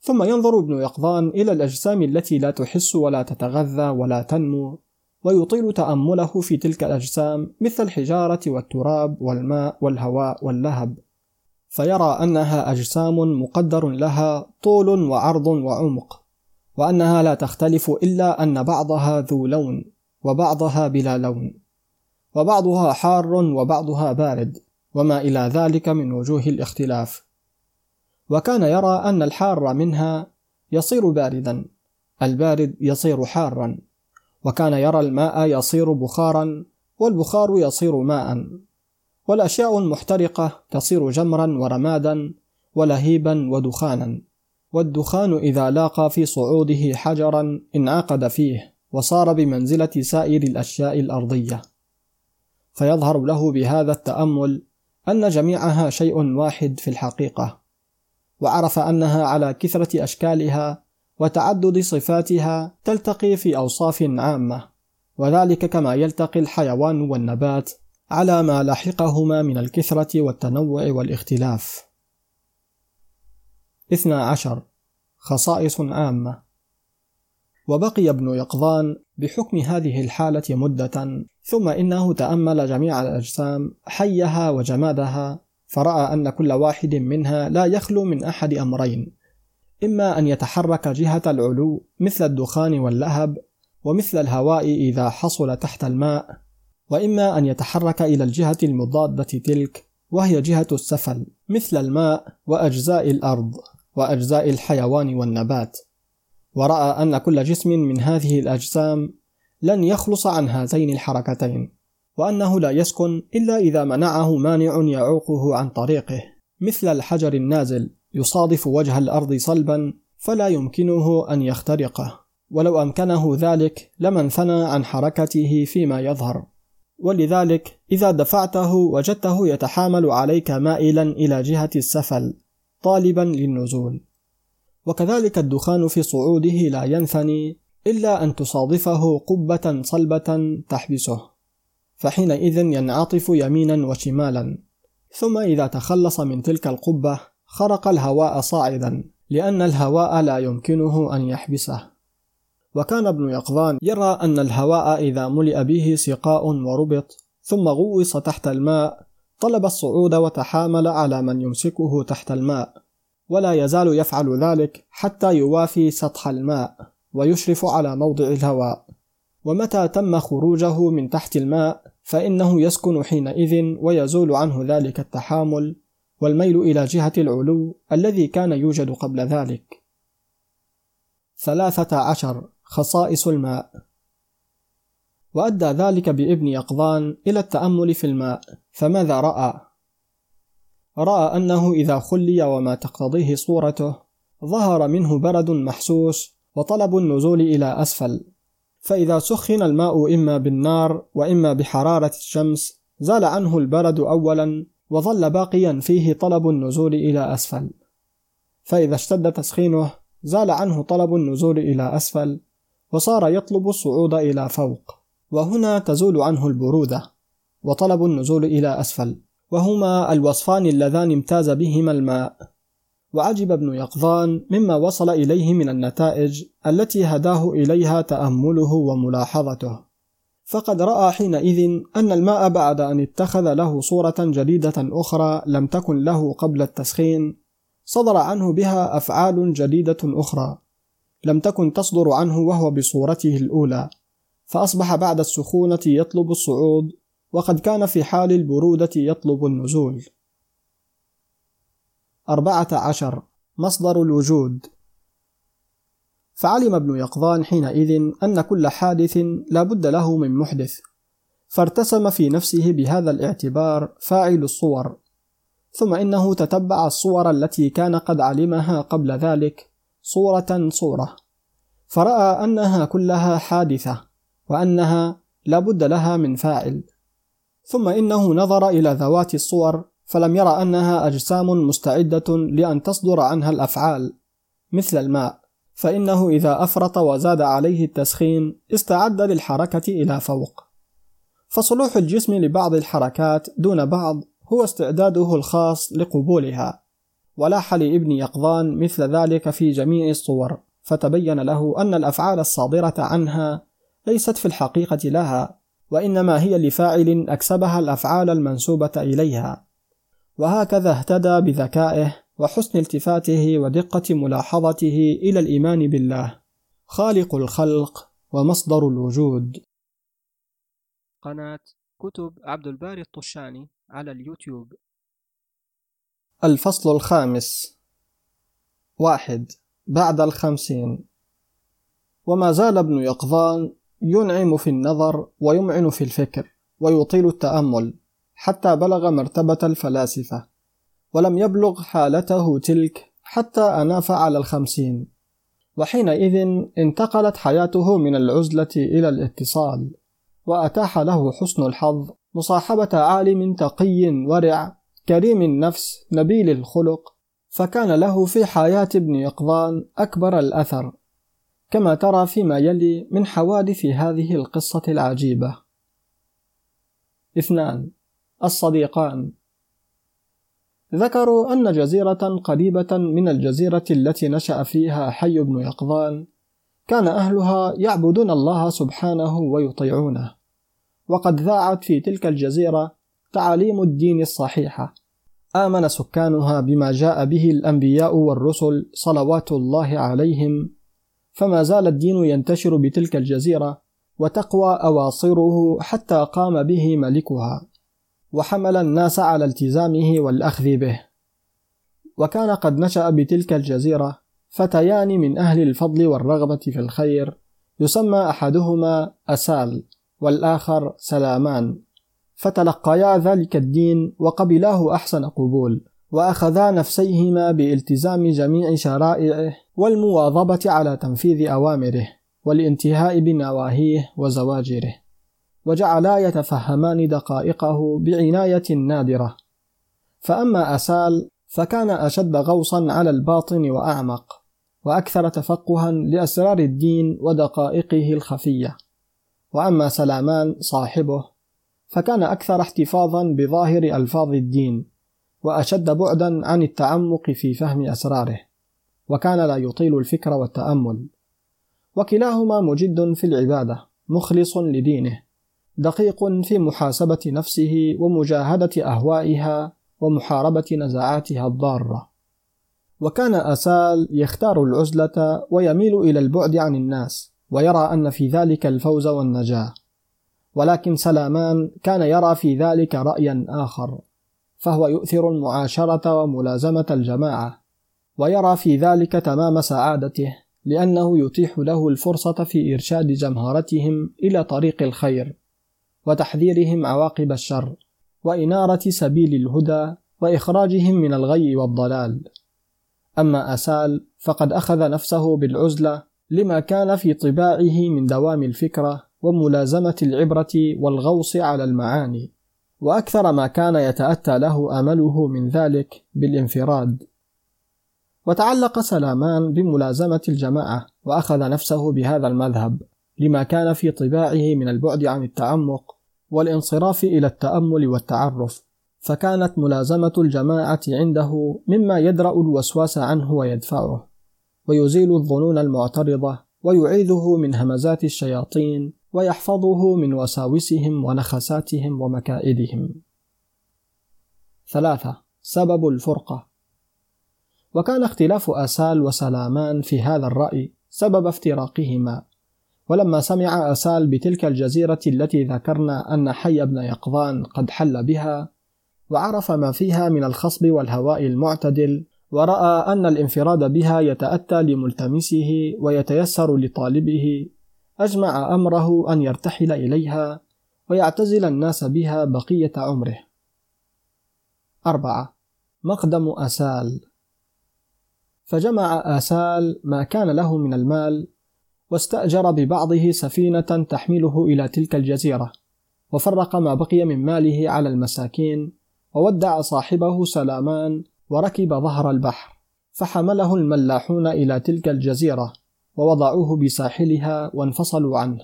ثم ينظر ابن يقظان إلى الأجسام التي لا تحس ولا تتغذى ولا تنمو ويطيل تأمله في تلك الأجسام مثل الحجارة والتراب والماء والهواء واللهب. فيرى أنها أجسام مقدر لها طول وعرض وعمق وأنها لا تختلف إلا أن بعضها ذو لون وبعضها بلا لون وبعضها حار وبعضها بارد وما إلى ذلك من وجوه الاختلاف. وكان يرى أن الحار منها يصير باردا البارد يصير حارا وكان يرى الماء يصير بخارا والبخار يصير ماء. والأشياء المحترقة تصير جمرا ورمادا ولهيبا ودخانا. والدخان إذا لاقى في صعوده حجرا انعقد فيه وصار بمنزلة سائر الأشياء الأرضية. فيظهر له بهذا التأمل أن جميعها شيء واحد في الحقيقة وعرف أنها على كثرة أشكالها وتعدد صفاتها تلتقي في أوصاف عامة وذلك كما يلتقي الحيوان والنبات على ما لحقهما من الكثرة والتنوع والاختلاف. 12 خصائص عامة. وبقي ابن يقظان بحكم هذه الحالة مدة ثم إنه تأمل جميع الأجسام حيها وجمادها فرأى أن كل واحد منها لا يخلو من أحد أمرين. إما أن يتحرك جهة العلو مثل الدخان واللهب ومثل الهواء إذا حصل تحت الماء وإما أن يتحرك إلى الجهة المضادة تلك وهي جهة السفل مثل الماء وأجزاء الأرض وأجزاء الحيوان والنبات. ورأى أن كل جسم من هذه الأجسام لن يخلص عن هاتين الحركتين وأنه لا يسكن إلا إذا منعه مانع يعوقه عن طريقه. مثل الحجر النازل يصادف وجه الأرض صلبا فلا يمكنه أن يخترقه. ولو أمكنه ذلك لما انثنى عن حركته فيما يظهر. ولذلك إذا دفعته وجدته يتحامل عليك مائلا إلى جهة السفل طالبا للنزول. وكذلك الدخان في صعوده لا ينثني إلا أن تصادفه قبة صلبة تحبسه فحينئذ ينعطف يمينا وشمالا. ثم إذا تخلص من تلك القبة خرق الهواء صاعدا لأن الهواء لا يمكنه أن يحبسه. وكان ابن يقظان يرى أن الهواء إذا ملئ به سقاء وربط ثم غوص تحت الماء طلب الصعود وتحامل على من يمسكه تحت الماء. ولا يزال يفعل ذلك حتى يوافي سطح الماء ويشرف على موضع الهواء. ومتى تم خروجه من تحت الماء فإنه يسكن حينئذ ويزول عنه ذلك التحامل والميل إلى جهة العلو الذي كان يوجد قبل ذلك. ثلاثة عشر خصائص الماء. وأدى ذلك بابن يقظان إلى التأمل في الماء فماذا رأى؟ رأى أنه إذا خلي وما تقتضيه صورته ظهر منه برد محسوس وطلب النزول إلى أسفل. فإذا سخن الماء إما بالنار وإما بحرارة الشمس زال عنه البرد أولا وظل باقيا فيه طلب النزول إلى أسفل. فإذا اشتد تسخينه زال عنه طلب النزول إلى أسفل وصار يطلب الصعود إلى فوق وهنا تزول عنه البرودة وطلب النزول إلى أسفل وهما الوصفان اللذان امتاز بهما الماء. وعجب ابن يقظان مما وصل إليه من النتائج التي هداه إليها تأمله وملاحظته. فقد رأى حينئذ أن الماء بعد أن اتخذ له صورة جديدة أخرى لم تكن له قبل التسخين صدر عنه بها أفعال جديدة أخرى. لم تكن تصدر عنه وهو بصورته الأولى فأصبح بعد السخونة يطلب الصعود وقد كان في حال البرودة يطلب النزول. أربعة عشر. مصدر الوجود. فعلم ابن يقظان حينئذ أن كل حادث لا بد له من محدث فارتسم في نفسه بهذا الاعتبار فاعل الصور ثم إنه تتبع الصور التي كان قد علمها قبل ذلك صورة صورة. فرأى أنها كلها حادثة وأنها لا بد لها من فاعل. ثم إنه نظر إلى ذوات الصور فلم يرى أنها أجسام مستعدة لأن تصدر عنها الأفعال مثل الماء. فإنه إذا أفرط وزاد عليه التسخين استعد للحركة إلى فوق. فصلوح الجسم لبعض الحركات دون بعض هو استعداده الخاص لقبولها. ولاح لابن يقظان مثل ذلك في جميع الصور فتبين له أن الأفعال الصادرة عنها ليست في الحقيقة لها وإنما هي لفاعل أكسبها الأفعال المنسوبة إليها. وهكذا اهتدى بذكائه وحسن التفاته ودقة ملاحظته إلى الإيمان بالله. خالق الخلق ومصدر الوجود. قناة كتب عبد الباري الطشاني على اليوتيوب. الفصل الخامس. واحد. بعد الخمسين. وما زال ابن يقظان ينعم في النظر ويمعن في الفكر ويطيل التأمل حتى بلغ مرتبة الفلاسفة ولم يبلغ حالته تلك حتى أناف على الخمسين. وحينئذ انتقلت حياته من العزلة إلى الاتصال وأتاح له حسن الحظ مصاحبة عالم تقي ورع كريم النفس نبيل الخلق فكان له في حياة ابن يقظان أكبر الأثر كما ترى فيما يلي من حوادث هذه القصة العجيبة. اثنان الصديقان. ذكروا أن جزيرة قريبة من الجزيرة التي نشأ فيها حي بن يقظان كان أهلها يعبدون الله سبحانه ويطيعونه وقد ذاعت في تلك الجزيرة تعاليم الدين الصحيحة آمن سكانها بما جاء به الأنبياء والرسل صلوات الله عليهم. فما زال الدين ينتشر بتلك الجزيرة وتقوى أواصره حتى قام به ملكها وحمل الناس على التزامه والأخذ به. وكان قد نشأ بتلك الجزيرة فتيان من أهل الفضل والرغبة في الخير يسمى أحدهما أسال والآخر سلامان. فتلقيا ذلك الدين وقبلاه أحسن قبول وأخذا نفسيهما بالتزام جميع شرائعه والمواظبة على تنفيذ أوامره والانتهاء بنواهيه وزواجره وجعلا يتفهمان دقائقه بعناية نادرة. فأما أسال فكان أشد غوصا على الباطن وأعمق وأكثر تفقها لأسرار الدين ودقائقه الخفية. وأما سلامان صاحبه فكان أكثر احتفاظا بظاهر ألفاظ الدين وأشد بعدا عن التعمق في فهم أسراره وكان لا يطيل الفكر والتأمل. وكلاهما مجد في العبادة مخلص لدينه دقيق في محاسبة نفسه ومجاهدة أهوائها ومحاربة نزعاتها الضارة. وكان أسال يختار العزلة ويميل إلى البعد عن الناس ويرى أن في ذلك الفوز والنجاة. ولكن سلامان كان يرى في ذلك رأيا آخر فهو يؤثر المعاشرة وملازمة الجماعة ويرى في ذلك تمام سعادته لأنه يتيح له الفرصة في إرشاد جمهرتهم إلى طريق الخير وتحذيرهم عواقب الشر وإنارة سبيل الهدى وإخراجهم من الغي والضلال. أما أسال فقد أخذ نفسه بالعزلة لما كان في طباعه من دوام الفكرة وملازمة العبرة والغوص على المعاني وأكثر ما كان يتأتى له أمله من ذلك بالانفراد. وتعلق سلامان بملازمة الجماعة وأخذ نفسه بهذا المذهب لما كان في طباعه من البعد عن التعمق والانصراف إلى التأمل والتعرف. فكانت ملازمة الجماعة عنده مما يدرأ الوسواس عنه ويدفعه ويزيل الظنون المعترضة ويعيذه من همزات الشياطين ويحفظه من وساوسهم ونخساتهم ومكائدهم. ثلاثة سبب الفرقة. وكان اختلاف آسال وسلامان في هذا الرأي سبب افتراقهما. ولما سمع آسال بتلك الجزيرة التي ذكرنا أن حي بن يقظان قد حل بها وعرف ما فيها من الخصب والهواء المعتدل ورأى أن الانفراد بها يتأتى لملتمسه ويتيسر لطالبه أجمع أمره أن يرتحل إليها ويعتزل الناس بها بقية عمره. أربعة. مقدم آسال. فجمع آسال ما كان له من المال واستأجر ببعضه سفينة تحمله إلى تلك الجزيرة وفرق ما بقي من ماله على المساكين وودع صاحبه سلامان وركب ظهر البحر فحمله الملاحون إلى تلك الجزيرة. ووضعوه بساحلها وانفصلوا عنه.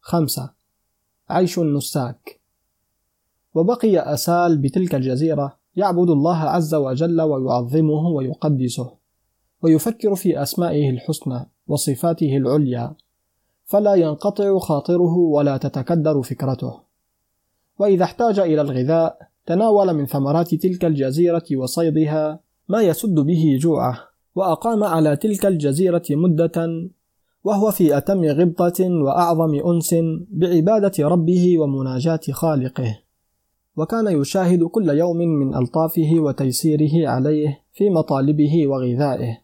خمسة. عيش النساك. وبقي أسال بتلك الجزيرة يعبد الله عز وجل ويعظمه ويقدسه ويفكر في أسمائه الحسنى وصفاته العليا فلا ينقطع خاطره ولا تتكدر فكرته. وإذا احتاج إلى الغذاء تناول من ثمرات تلك الجزيرة وصيدها ما يسد به جوعه. وأقام على تلك الجزيرة مدة وهو في أتم غبطة وأعظم أنس بعبادة ربه ومناجاة خالقه. وكان يشاهد كل يوم من ألطافه وتيسيره عليه في مطالبه وغذائه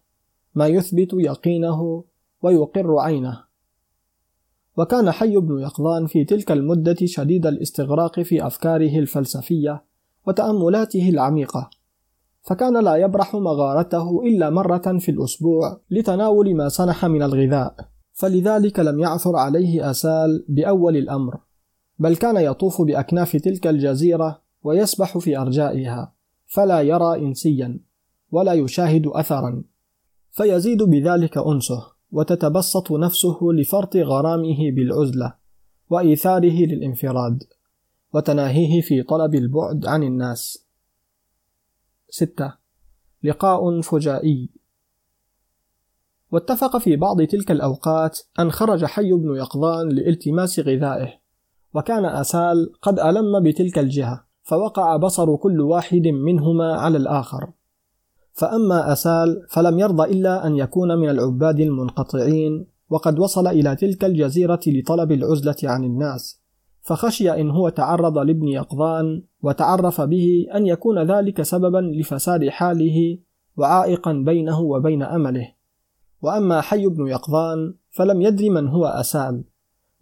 ما يثبت يقينه ويقر عينه. وكان حي بن يقظان في تلك المدة شديد الاستغراق في أفكاره الفلسفية وتأملاته العميقة. فكان لا يبرح مغارته إلا مرة في الأسبوع لتناول ما سنح من الغذاء فلذلك لم يعثر عليه أسال بأول الأمر بل كان يطوف بأكناف تلك الجزيرة ويسبح في أرجائها فلا يرى إنسيا ولا يشاهد أثرا فيزيد بذلك أنسه وتتبسط نفسه لفرط غرامه بالعزلة وإيثاره للانفراد وتناهيه في طلب البعد عن الناس. ستة. لقاء فجائي. واتفق في بعض تلك الأوقات أن خرج حي بن يقظان لالتماس غذائه وكان أسال قد ألم بتلك الجهة فوقع بصر كل واحد منهما على الآخر. فأما أسال فلم يرضى إلا أن يكون من العباد المنقطعين وقد وصل إلى تلك الجزيرة لطلب العزلة عن الناس. فخشي إن هو تعرض لابن يقظان وتعرف به أن يكون ذلك سببا لفساد حاله وعائقا بينه وبين أمله. وأما حي بن يقظان فلم يدر من هو أسال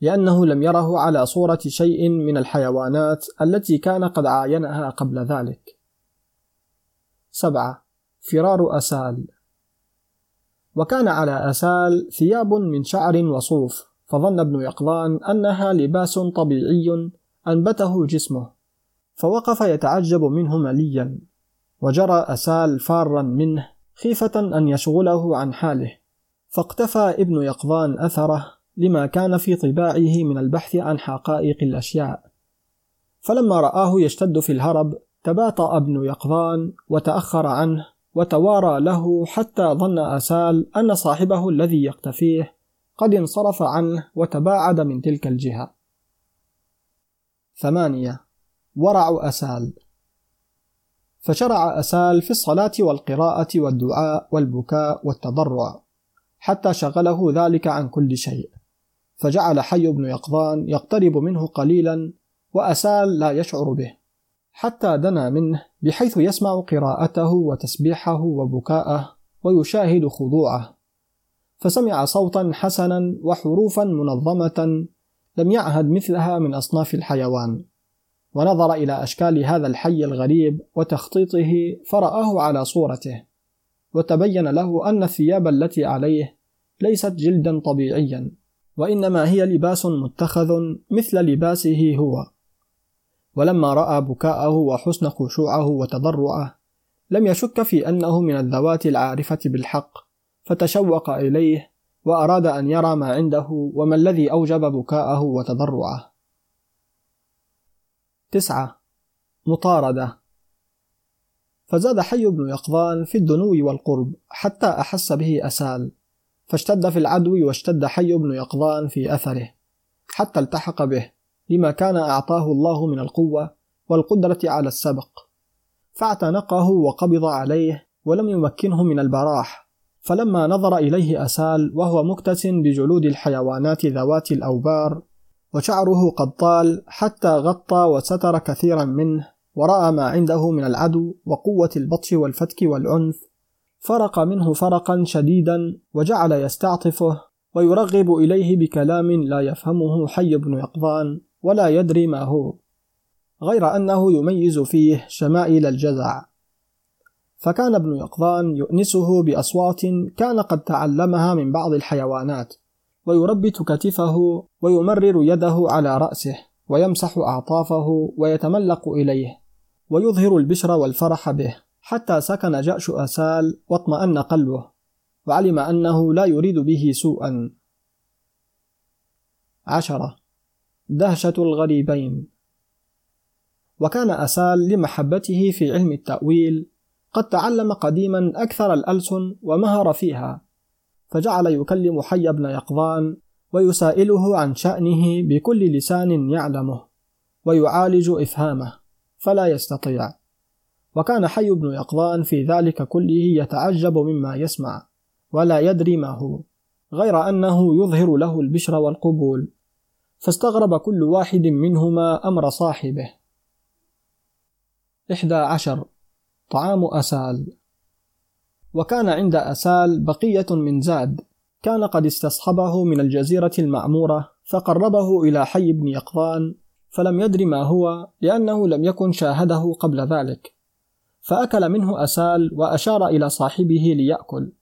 لأنه لم يره على صورة شيء من الحيوانات التي كان قد عاينها قبل ذلك. سبعة. فرار أسال. وكان على أسال ثياب من شعر وصوف. فظن ابن يقظان أنها لباس طبيعي أنبته جسمه فوقف يتعجب منه مليا وجرى أسال فارا منه خيفة أن يشغله عن حاله. فاقتفى ابن يقظان أثره لما كان في طباعه من البحث عن حقائق الأشياء. فلما رآه يشتد في الهرب تباطأ ابن يقظان وتأخر عنه وتوارى له حتى ظن أسال أن صاحبه الذي يقتفيه قد انصرف عنه وتباعد من تلك الجهة. ثمانية ورع أسال. فشرع أسال في الصلاة والقراءة والدعاء والبكاء والتضرع حتى شغله ذلك عن كل شيء. فجعل حي بن يقظان يقترب منه قليلا وأسال لا يشعر به حتى دنا منه بحيث يسمع قراءته وتسبيحه وبكاءه ويشاهد خضوعه. فسمع صوتا حسنا وحروفا منظمة لم يعهد مثلها من أصناف الحيوان. ونظر إلى أشكال هذا الحي الغريب وتخطيطه فرآه على صورته وتبين له أن الثياب التي عليه ليست جلدا طبيعيا وإنما هي لباس متخذ مثل لباسه هو. ولما رأى بكاءه وحسن خشوعه وتضرعه لم يشك في أنه من الذوات العارفة بالحق. فتشوق إليه وأراد أن يرى ما عنده وما الذي أوجب بكاءه وتضرعه. تسعة مطاردة. فزاد حي بن يقظان في الدنو والقرب حتى أحس به أسال فاشتد في العدو واشتد حي بن يقظان في أثره حتى التحق به لما كان أعطاه الله من القوة والقدرة على السبق. فاعتنقه وقبض عليه ولم يمكنه من البراح. فلما نظر إليه أسال وهو مكتس بجلود الحيوانات ذوات الأوبار وشعره قد طال حتى غطى وستر كثيرا منه ورأى ما عنده من العدو وقوة البطش والفتك والعنف. فرق منه فرقا شديدا وجعل يستعطفه ويرغب إليه بكلام لا يفهمه حي بن يقظان ولا يدري ما هو غير أنه يميز فيه شمائل الجزع. فكان ابن يقظان يؤنسه بأصوات كان قد تعلمها من بعض الحيوانات ويربت كتفه ويمرر يده على رأسه ويمسح أعطافه ويتملق إليه ويظهر البشر والفرح به حتى سكن جأش أسال واطمأن قلبه وعلم أنه لا يريد به سوءا. عشرة. دهشة الغريبين. وكان أسال لمحبته في علم التأويل قد تعلم قديما أكثر الألسن ومهر فيها فجعل يكلم حي بن يقظان ويسائله عن شأنه بكل لسان يعلمه ويعالج إفهامه فلا يستطيع. وكان حي بن يقظان في ذلك كله يتعجب مما يسمع ولا يدري ما هو غير أنه يظهر له البشر والقبول. فاستغرب كل واحد منهما أمر صاحبه. إحدى عشر طعام أسال. وكان عند أسال بقية من زاد. كان قد استصحبه من الجزيرة المعمورة فقربه إلى حي بن يقظان فلم يدر ما هو لأنه لم يكن شاهده قبل ذلك. فأكل منه أسال وأشار إلى صاحبه ليأكل.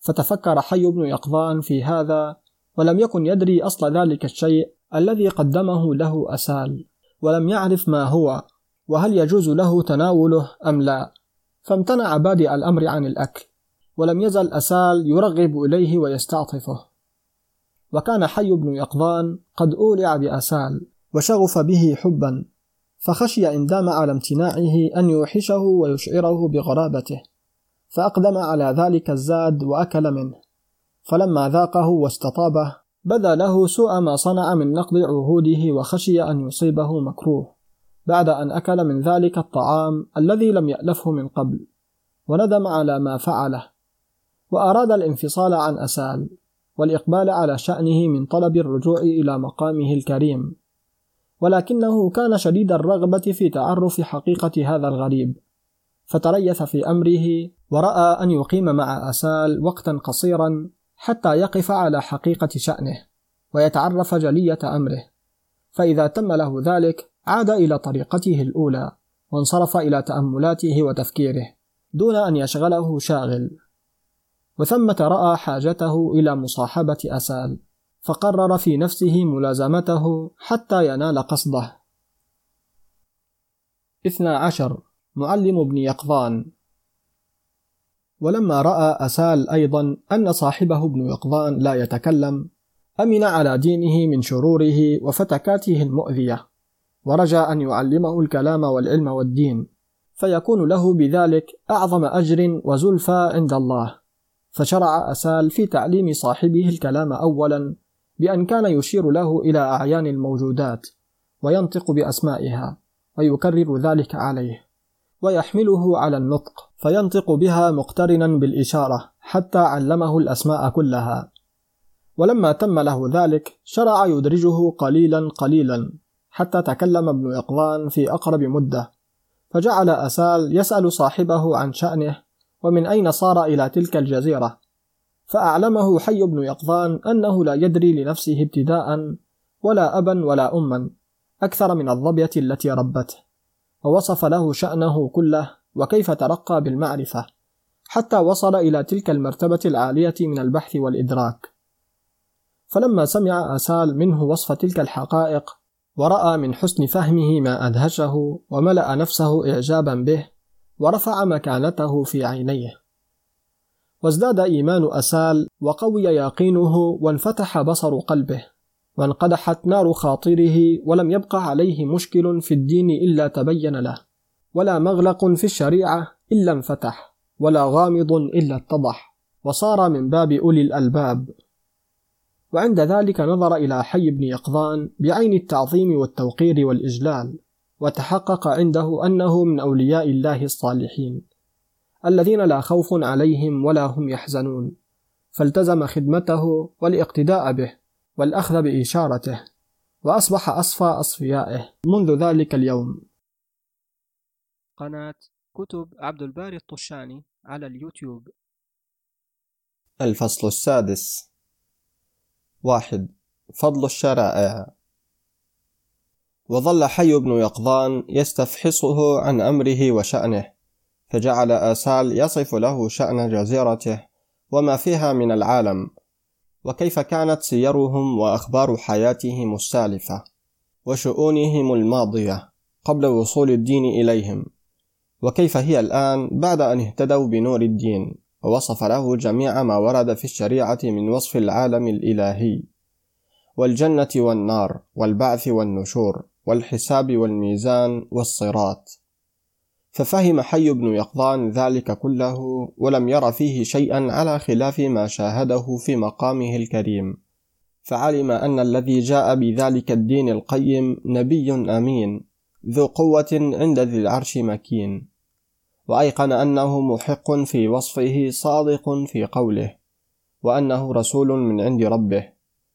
فتفكر حي بن يقظان في هذا ولم يكن يدري أصل ذلك الشيء الذي قدمه له أسال. ولم يعرف ما هو وهل يجوز له تناوله أم لا. فامتنع بادئ الأمر عن الأكل ولم يزل أسال يرغب إليه ويستعطفه. وكان حي بن يقظان قد أولع بأسال وشغف به حبا فخشي إن دام على امتناعه أن يوحشه ويشعره بغرابته فأقدم على ذلك الزاد وأكل منه. فلما ذاقه واستطابه بدا له سوء ما صنع من نقض عهوده وخشي أن يصيبه مكروه. بعد أن أكل من ذلك الطعام الذي لم يألفه من قبل وندم على ما فعله وأراد الانفصال عن أسال والإقبال على شأنه من طلب الرجوع إلى مقامه الكريم. ولكنه كان شديد الرغبة في تعرف حقيقة هذا الغريب. فتريث في أمره ورأى أن يقيم مع أسال وقتا قصيرا حتى يقف على حقيقة شأنه ويتعرف جلية أمره. فإذا تم له ذلك عاد إلى طريقته الأولى وانصرف إلى تأملاته وتفكيره دون أن يشغله شاغل. وثمة رأى حاجته إلى مصاحبة أسال فقرر في نفسه ملازمته حتى ينال قصده. اثنى عشر. معلم ابن يقظان. ولما رأى أسال أيضا أن صاحبه ابن يقظان لا يتكلم أمن على دينه من شروره وفتكاته المؤذية. ورجى أن يعلمه الكلام والعلم والدين فيكون له بذلك أعظم أجر وزلفى عند الله. فشرع أسال في تعليم صاحبه الكلام أولا بأن كان يشير له إلى أعيان الموجودات وينطق بأسمائها ويكرر ذلك عليه ويحمله على النطق فينطق بها مقترنا بالإشارة حتى علمه الأسماء كلها. ولما تم له ذلك شرع يدرجه قليلا قليلا. حتى تكلم ابن يقظان في أقرب مدة فجعل أسال يسأل صاحبه عن شأنه ومن أين صار إلى تلك الجزيرة فأعلمه حي بن يقظان أنه لا يدري لنفسه ابتداء ولا أبا ولا أما أكثر من الظبية التي ربته ووصف له شأنه كله وكيف ترقى بالمعرفة حتى وصل إلى تلك المرتبة العالية من البحث والإدراك. فلما سمع آسال منه وصف تلك الحقائق ورأى من حسن فهمه ما أدهشه وملأ نفسه إعجابا به ورفع مكانته في عينيه. وازداد إيمان أسال وقوي يقينه وانفتح بصر قلبه وانقدحت نار خاطره ولم يبق عليه مشكل في الدين إلا تبين له ولا مغلق في الشريعة إلا انفتح ولا غامض إلا اتضح وصار من باب أولي الألباب. وعند ذلك نظر إلى حي بن يقظان بعين التعظيم والتوقير والإجلال وتحقق عنده أنه من أولياء الله الصالحين الذين لا خوف عليهم ولا هم يحزنون فالتزم خدمته والاقتداء به والأخذ بإشارته وأصبح أصفى أصفيائه منذ ذلك اليوم. قناة كتب عبد الباري الطشاني على اليوتيوب. الفصل السادس. واحد فضل الشرائع وظل حي بن يقظان يستفحصه عن أمره وشأنه فجعل آسال يصف له شأن جزيرته وما فيها من العالم. وكيف كانت سيرهم وأخبار حياتهم السالفة وشؤونهم الماضية قبل وصول الدين إليهم؟ وكيف هي الآن بعد أن اهتدوا بنور الدين؟ ووصف له جميع ما ورد في الشريعة من وصف العالم الإلهي والجنة والنار والبعث والنشور والحساب والميزان والصراط. ففهم حي بن يقظان ذلك كله ولم ير فيه شيئا على خلاف ما شاهده في مقامه الكريم. فعلم أن الذي جاء بذلك الدين القيم نبي أمين ذو قوة عند ذي العرش مكين. وأيقن أنه محق في وصفه صادق في قوله وأنه رسول من عند ربه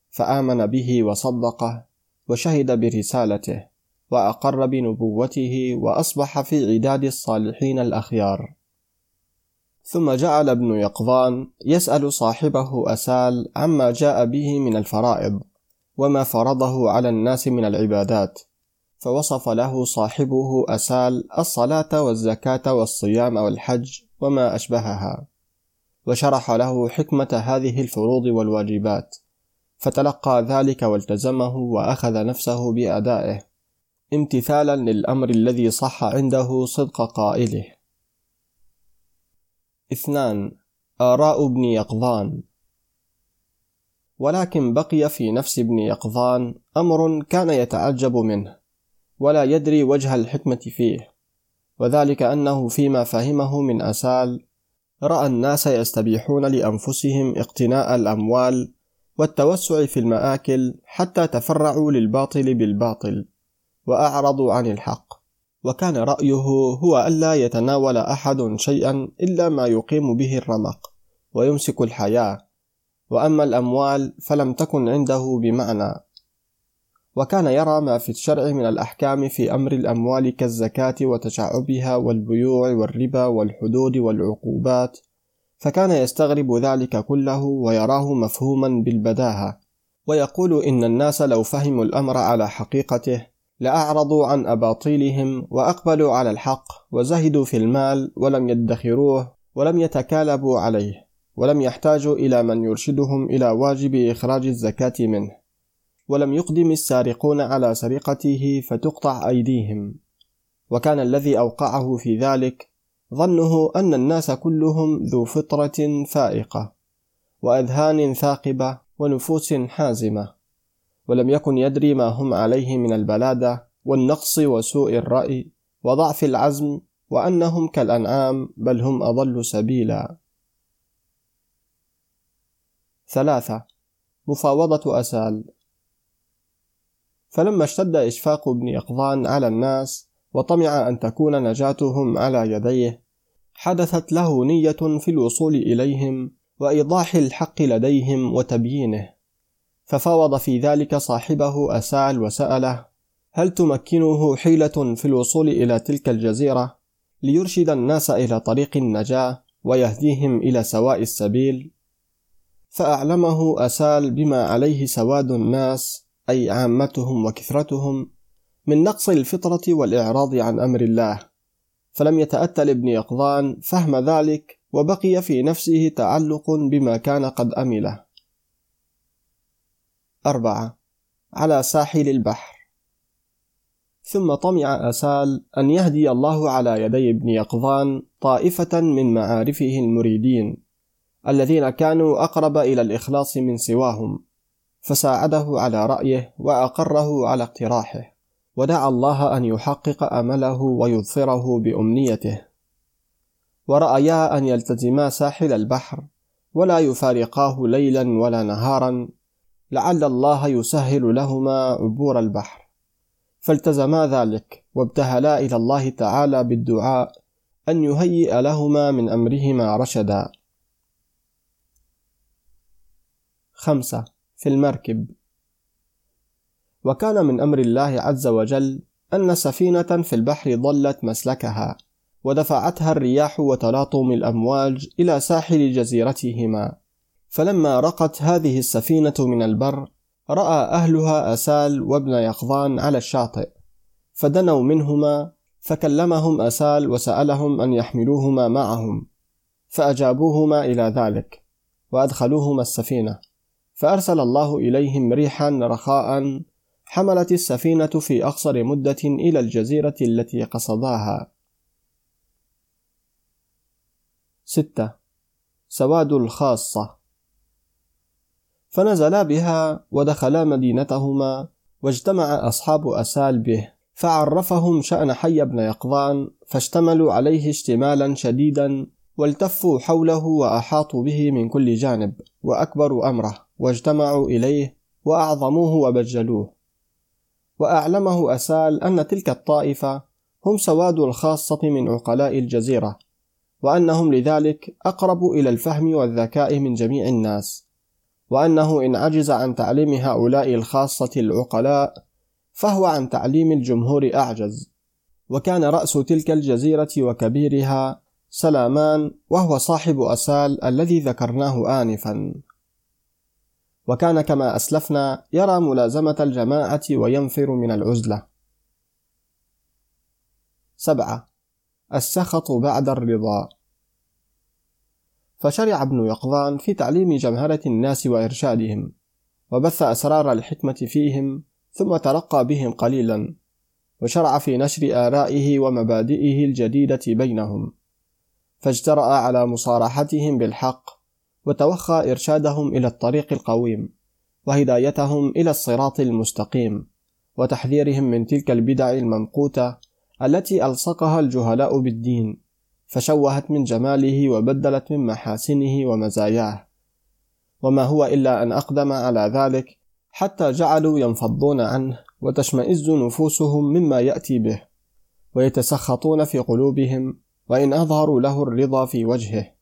فآمن به وصدقه وشهد برسالته وأقر بنبوته وأصبح في عداد الصالحين الأخيار. ثم جعل ابن يقظان يسأل صاحبه أسال عما جاء به من الفرائض وما فرضه على الناس من العبادات. فوصف له صاحبه أسال الصلاة والزكاة والصيام والحج وما أشبهها وشرح له حكمة هذه الفروض والواجبات فتلقى ذلك والتزمه وأخذ نفسه بأدائه امتثالا للأمر الذي صح عنده صدق قائله. اثنان آراء ابن يقظان. ولكن بقي في نفس ابن يقظان أمر كان يتعجب منه. ولا يدري وجه الحكمة فيه. وذلك أنه فيما فهمه من أسال رأى الناس يستبيحون لأنفسهم اقتناء الأموال والتوسع في المآكل حتى تفرعوا للباطل بالباطل وأعرضوا عن الحق. وكان رأيه هو ألا يتناول أحد شيئا إلا ما يقيم به الرمق ويمسك الحياة. وأما الأموال فلم تكن عنده بمعنى. وكان يرى ما في الشرع من الأحكام في أمر الأموال كالزكاة وتشعبها والبيوع والربا والحدود والعقوبات فكان يستغرب ذلك كله ويراه مفهوما بالبداهة. ويقول إن الناس لو فهموا الأمر على حقيقته لأعرضوا عن أباطيلهم وأقبلوا على الحق وزهدوا في المال ولم يدخروه ولم يتكالبوا عليه ولم يحتاجوا إلى من يرشدهم إلى واجب إخراج الزكاة منه. ولم يقدم السارقون على سرقته فتقطع أيديهم. وكان الذي أوقعه في ذلك ظنه أن الناس كلهم ذو فطرة فائقة وأذهان ثاقبة ونفوس حازمة ولم يكن يدري ما هم عليه من البلادة والنقص وسوء الرأي وضعف العزم وأنهم كالأنعام بل هم أضل سبيلا. ثلاثة مفاوضة أسال. فلما اشتد إشفاق ابن يقظان على الناس وطمع أن تكون نجاتهم على يديه حدثت له نية في الوصول إليهم وإيضاح الحق لديهم وتبيينه. ففاوض في ذلك صاحبه أسال وسأله هل تمكنه حيلة في الوصول إلى تلك الجزيرة ليرشد الناس إلى طريق النجاة ويهديهم إلى سواء السبيل؟ فأعلمه أسال بما عليه سواد الناس أي عامتهم وكثرتهم من نقص الفطرة والإعراض عن أمر الله فلم يتأتى لابن يقظان فهم ذلك وبقي في نفسه تعلق بما كان قد أمله. أربعة على ساحل البحر. ثم طمع أسال أن يهدي الله على يدي ابن يقظان طائفة من معارفه المريدين الذين كانوا أقرب إلى الإخلاص من سواهم. فساعده على رأيه وأقره على اقتراحه. ودعا الله أن يحقق أمله ويظفره بأمنيته. ورأيا أن يلتزما ساحل البحر ولا يفارقاه ليلا ولا نهارا لعل الله يسهل لهما عبور البحر. فالتزما ذلك وابتهلا إلى الله تعالى بالدعاء أن يهيئ لهما من أمرهما رشدا. خمسة في المركب. وكان من أمر الله عز وجل أن سفينة في البحر ضلت مسلكها ودفعتها الرياح وتلاطم الأمواج إلى ساحل جزيرتهما. فلما رقت هذه السفينة من البر رأى أهلها أسال وابن يقظان على الشاطئ فدنوا منهما فكلمهم أسال وسألهم أن يحملوهما معهم فأجابوهما إلى ذلك وأدخلوهما السفينة. فأرسل الله إليهم ريحا رخاء حملت السفينة في أقصر مدة إلى الجزيرة التي قصداها. ستة. سواد الخاصة. فنزلا بها ودخلا مدينتهما واجتمع أصحاب أسال به فعرفهم شأن حي بن يقظان فاشتملوا عليه اشتمالا شديدا والتفوا حوله وأحاطوا به من كل جانب وأكبروا أمره. واجتمعوا إليه وأعظموه وبجلوه. وأعلمه أسال أن تلك الطائفة هم سواد الخاصة من عقلاء الجزيرة وأنهم لذلك أقرب إلى الفهم والذكاء من جميع الناس وأنه إن عجز عن تعليم هؤلاء الخاصة العقلاء فهو عن تعليم الجمهور أعجز. وكان رأس تلك الجزيرة وكبيرها سلامان وهو صاحب أسال الذي ذكرناه آنفا. وكان كما أسلفنا يرى ملازمة الجماعة وينفر من العزلة. سبعة. السخط بعد الرضا. فشرع ابن يقظان في تعليم جمهرة الناس وإرشادهم وبث أسرار الحكمة فيهم ثم ترقى بهم قليلا وشرع في نشر آرائه ومبادئه الجديدة بينهم. فاجترأ على مصارحتهم بالحق وتوخى إرشادهم إلى الطريق القويم وهدايتهم إلى الصراط المستقيم وتحذيرهم من تلك البدع الممقوتة التي ألصقها الجهلاء بالدين فشوهت من جماله وبدلت من محاسنه ومزاياه. وما هو إلا أن أقدم على ذلك حتى جعلوا ينفضون عنه وتشمئز نفوسهم مما يأتي به ويتسخطون في قلوبهم وإن أظهروا له الرضا في وجهه.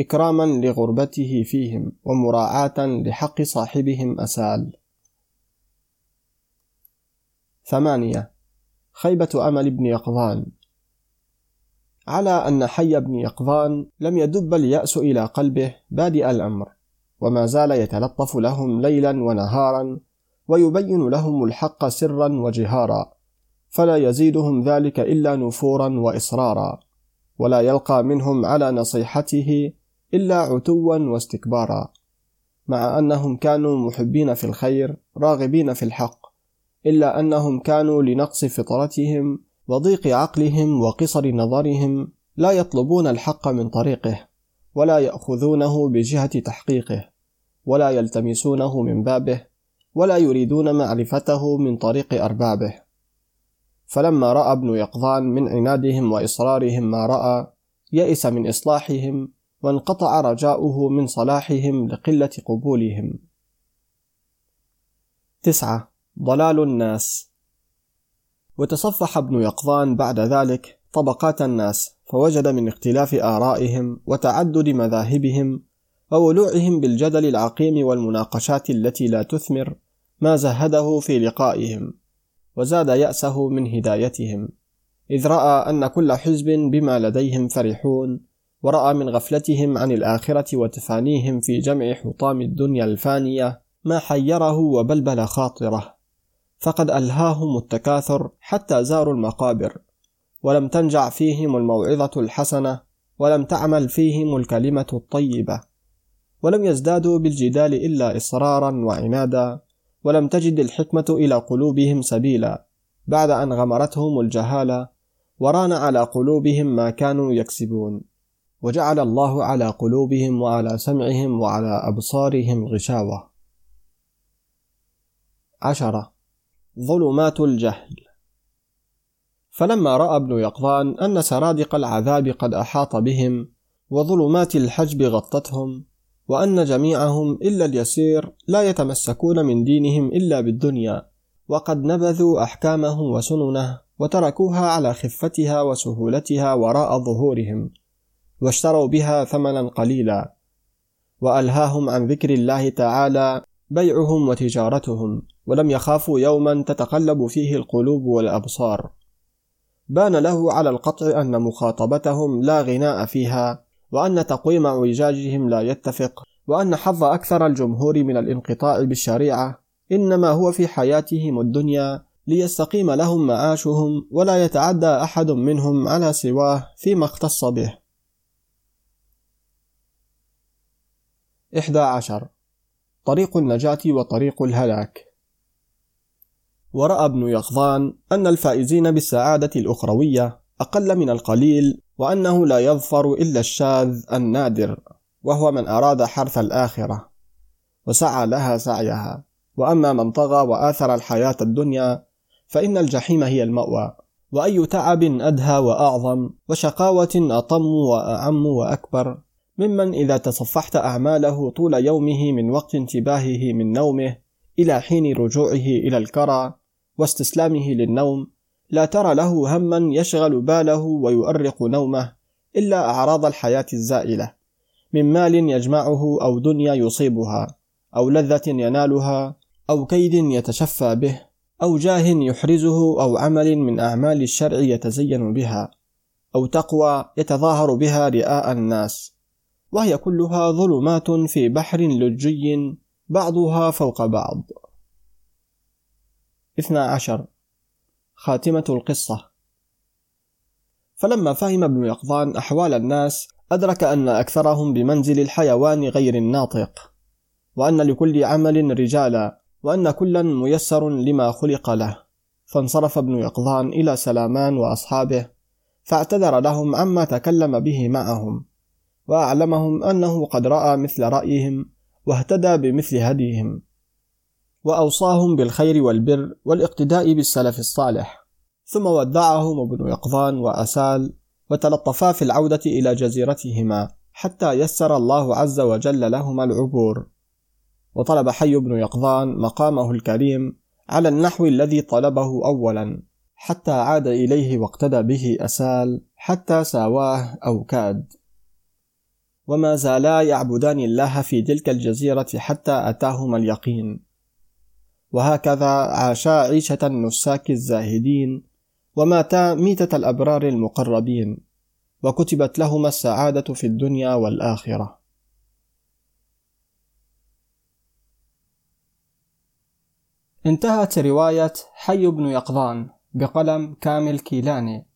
إكراما لغربته فيهم ومراعاة لحق صاحبهم أسال. ثمانية خيبة أمل بن يقظان. على أن حي بن يقظان لم يدب اليأس إلى قلبه بادئ الأمر وما زال يتلطف لهم ليلا ونهارا ويبين لهم الحق سرا وجهارا فلا يزيدهم ذلك إلا نفورا وإصرارا ولا يلقى منهم على نصيحته إلا عتوا واستكبارا مع أنهم كانوا محبين في الخير راغبين في الحق إلا أنهم كانوا لنقص فطرتهم وضيق عقلهم وقصر نظرهم لا يطلبون الحق من طريقه ولا يأخذونه بجهة تحقيقه ولا يلتمسونه من بابه ولا يريدون معرفته من طريق أربابه. فلما رأى ابن يقظان من عنادهم وإصرارهم ما رأى يئس من إصلاحهم وانقطع رجاؤه من صلاحهم لقلة قبولهم. تسعة ضلال الناس. وتصفح ابن يقظان بعد ذلك طبقات الناس فوجد من اختلاف آرائهم وتعدد مذاهبهم وولوعهم بالجدل العقيم والمناقشات التي لا تثمر ما زهده في لقائهم وزاد يأسه من هدايتهم. إذ رأى أن كل حزب بما لديهم فرحون ورأى من غفلتهم عن الآخرة وتفانيهم في جمع حطام الدنيا الفانية ما حيره وبلبل خاطره. فقد ألهاهم التكاثر حتى زاروا المقابر. ولم تنجع فيهم الموعظة الحسنة ولم تعمل فيهم الكلمة الطيبة. ولم يزدادوا بالجدال إلا إصرارا وعنادا. ولم تجد الحكمة إلى قلوبهم سبيلا. بعد أن غمرتهم الجهالة وران على قلوبهم ما كانوا يكسبون. وجعل الله على قلوبهم وعلى سمعهم وعلى أبصارهم غشاوة. عشرة. ظلمات الجهل. فلما رأى ابن يقظان أن سرادق العذاب قد أحاط بهم وظلمات الحجب غطتهم وأن جميعهم إلا اليسير لا يتمسكون من دينهم إلا بالدنيا وقد نبذوا أحكامه وسننه وتركوها على خفتها وسهولتها وراء ظهورهم. واشتروا بها ثمنا قليلا وألهاهم عن ذكر الله تعالى بيعهم وتجارتهم ولم يخافوا يوما تتقلب فيه القلوب والأبصار. بان له على القطع أن مخاطبتهم لا غناء فيها وأن تقويم اعوجاجهم لا يتفق وأن حظ أكثر الجمهور من الانقطاع بالشريعة إنما هو في حياتهم الدنيا ليستقيم لهم معاشهم ولا يتعدى أحد منهم على سواه فيما اختص به. إحدى عشر. طريق النجاة وطريق الهلاك. ورأى ابن يقظان أن الفائزين بالسعادة الأخروية أقل من القليل وأنه لا يظفر إلا الشاذ النادر وهو من أراد حرث الآخرة. وسعى لها سعيها. وأما من طغى وآثر الحياة الدنيا فإن الجحيم هي المأوى. وأي تعب أدهى وأعظم وشقاوة أطم وأعم وأكبر. ممن إذا تصفحت أعماله طول يومه من وقت انتباهه من نومه إلى حين رجوعه إلى الكرى واستسلامه للنوم لا ترى له هما يشغل باله ويؤرق نومه إلا أعراض الحياة الزائلة من مال يجمعه أو دنيا يصيبها أو لذة ينالها أو كيد يتشفى به أو جاه يحرزه أو عمل من أعمال الشرع يتزين بها أو تقوى يتظاهر بها رئاء الناس. وهي كلها ظلمات في بحر لجي بعضها فوق بعض. اثنا عشر. خاتمة القصة. فلما فهم ابن يقظان أحوال الناس أدرك أن أكثرهم بمنزل الحيوان غير الناطق وأن لكل عمل رجالا وأن كلا ميسر لما خلق له. فانصرف ابن يقظان إلى سلامان وأصحابه فاعتذر لهم عما تكلم به معهم. وأعلمهم أنه قد رأى مثل رأيهم واهتدى بمثل هديهم وأوصاهم بالخير والبر والاقتداء بالسلف الصالح. ثم ودعهم ابن يقظان وأسال وتلطفا في العودة إلى جزيرتهما حتى يسر الله عز وجل لهما العبور. وطلب حي بن يقظان مقامه الكريم على النحو الذي طلبه أولا حتى عاد إليه واقتدى به أسال حتى ساواه أو كاد. وما زالا يعبدان الله في تلك الجزيرة حتى أتاهما اليقين. وهكذا عاشا عيشة النساك الزاهدين وماتا ميتة الأبرار المقربين وكتبت لهما السعادة في الدنيا والآخرة. انتهت رواية حي بن يقظان بقلم كامل كيلاني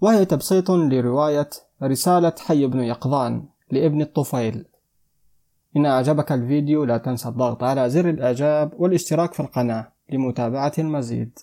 وهي تبسيط لرواية رسالة حي بن يقظان. لابن الطفيل. إن أعجبك الفيديو لا تنسى الضغط على زر الإعجاب والاشتراك في القناة لمتابعة المزيد.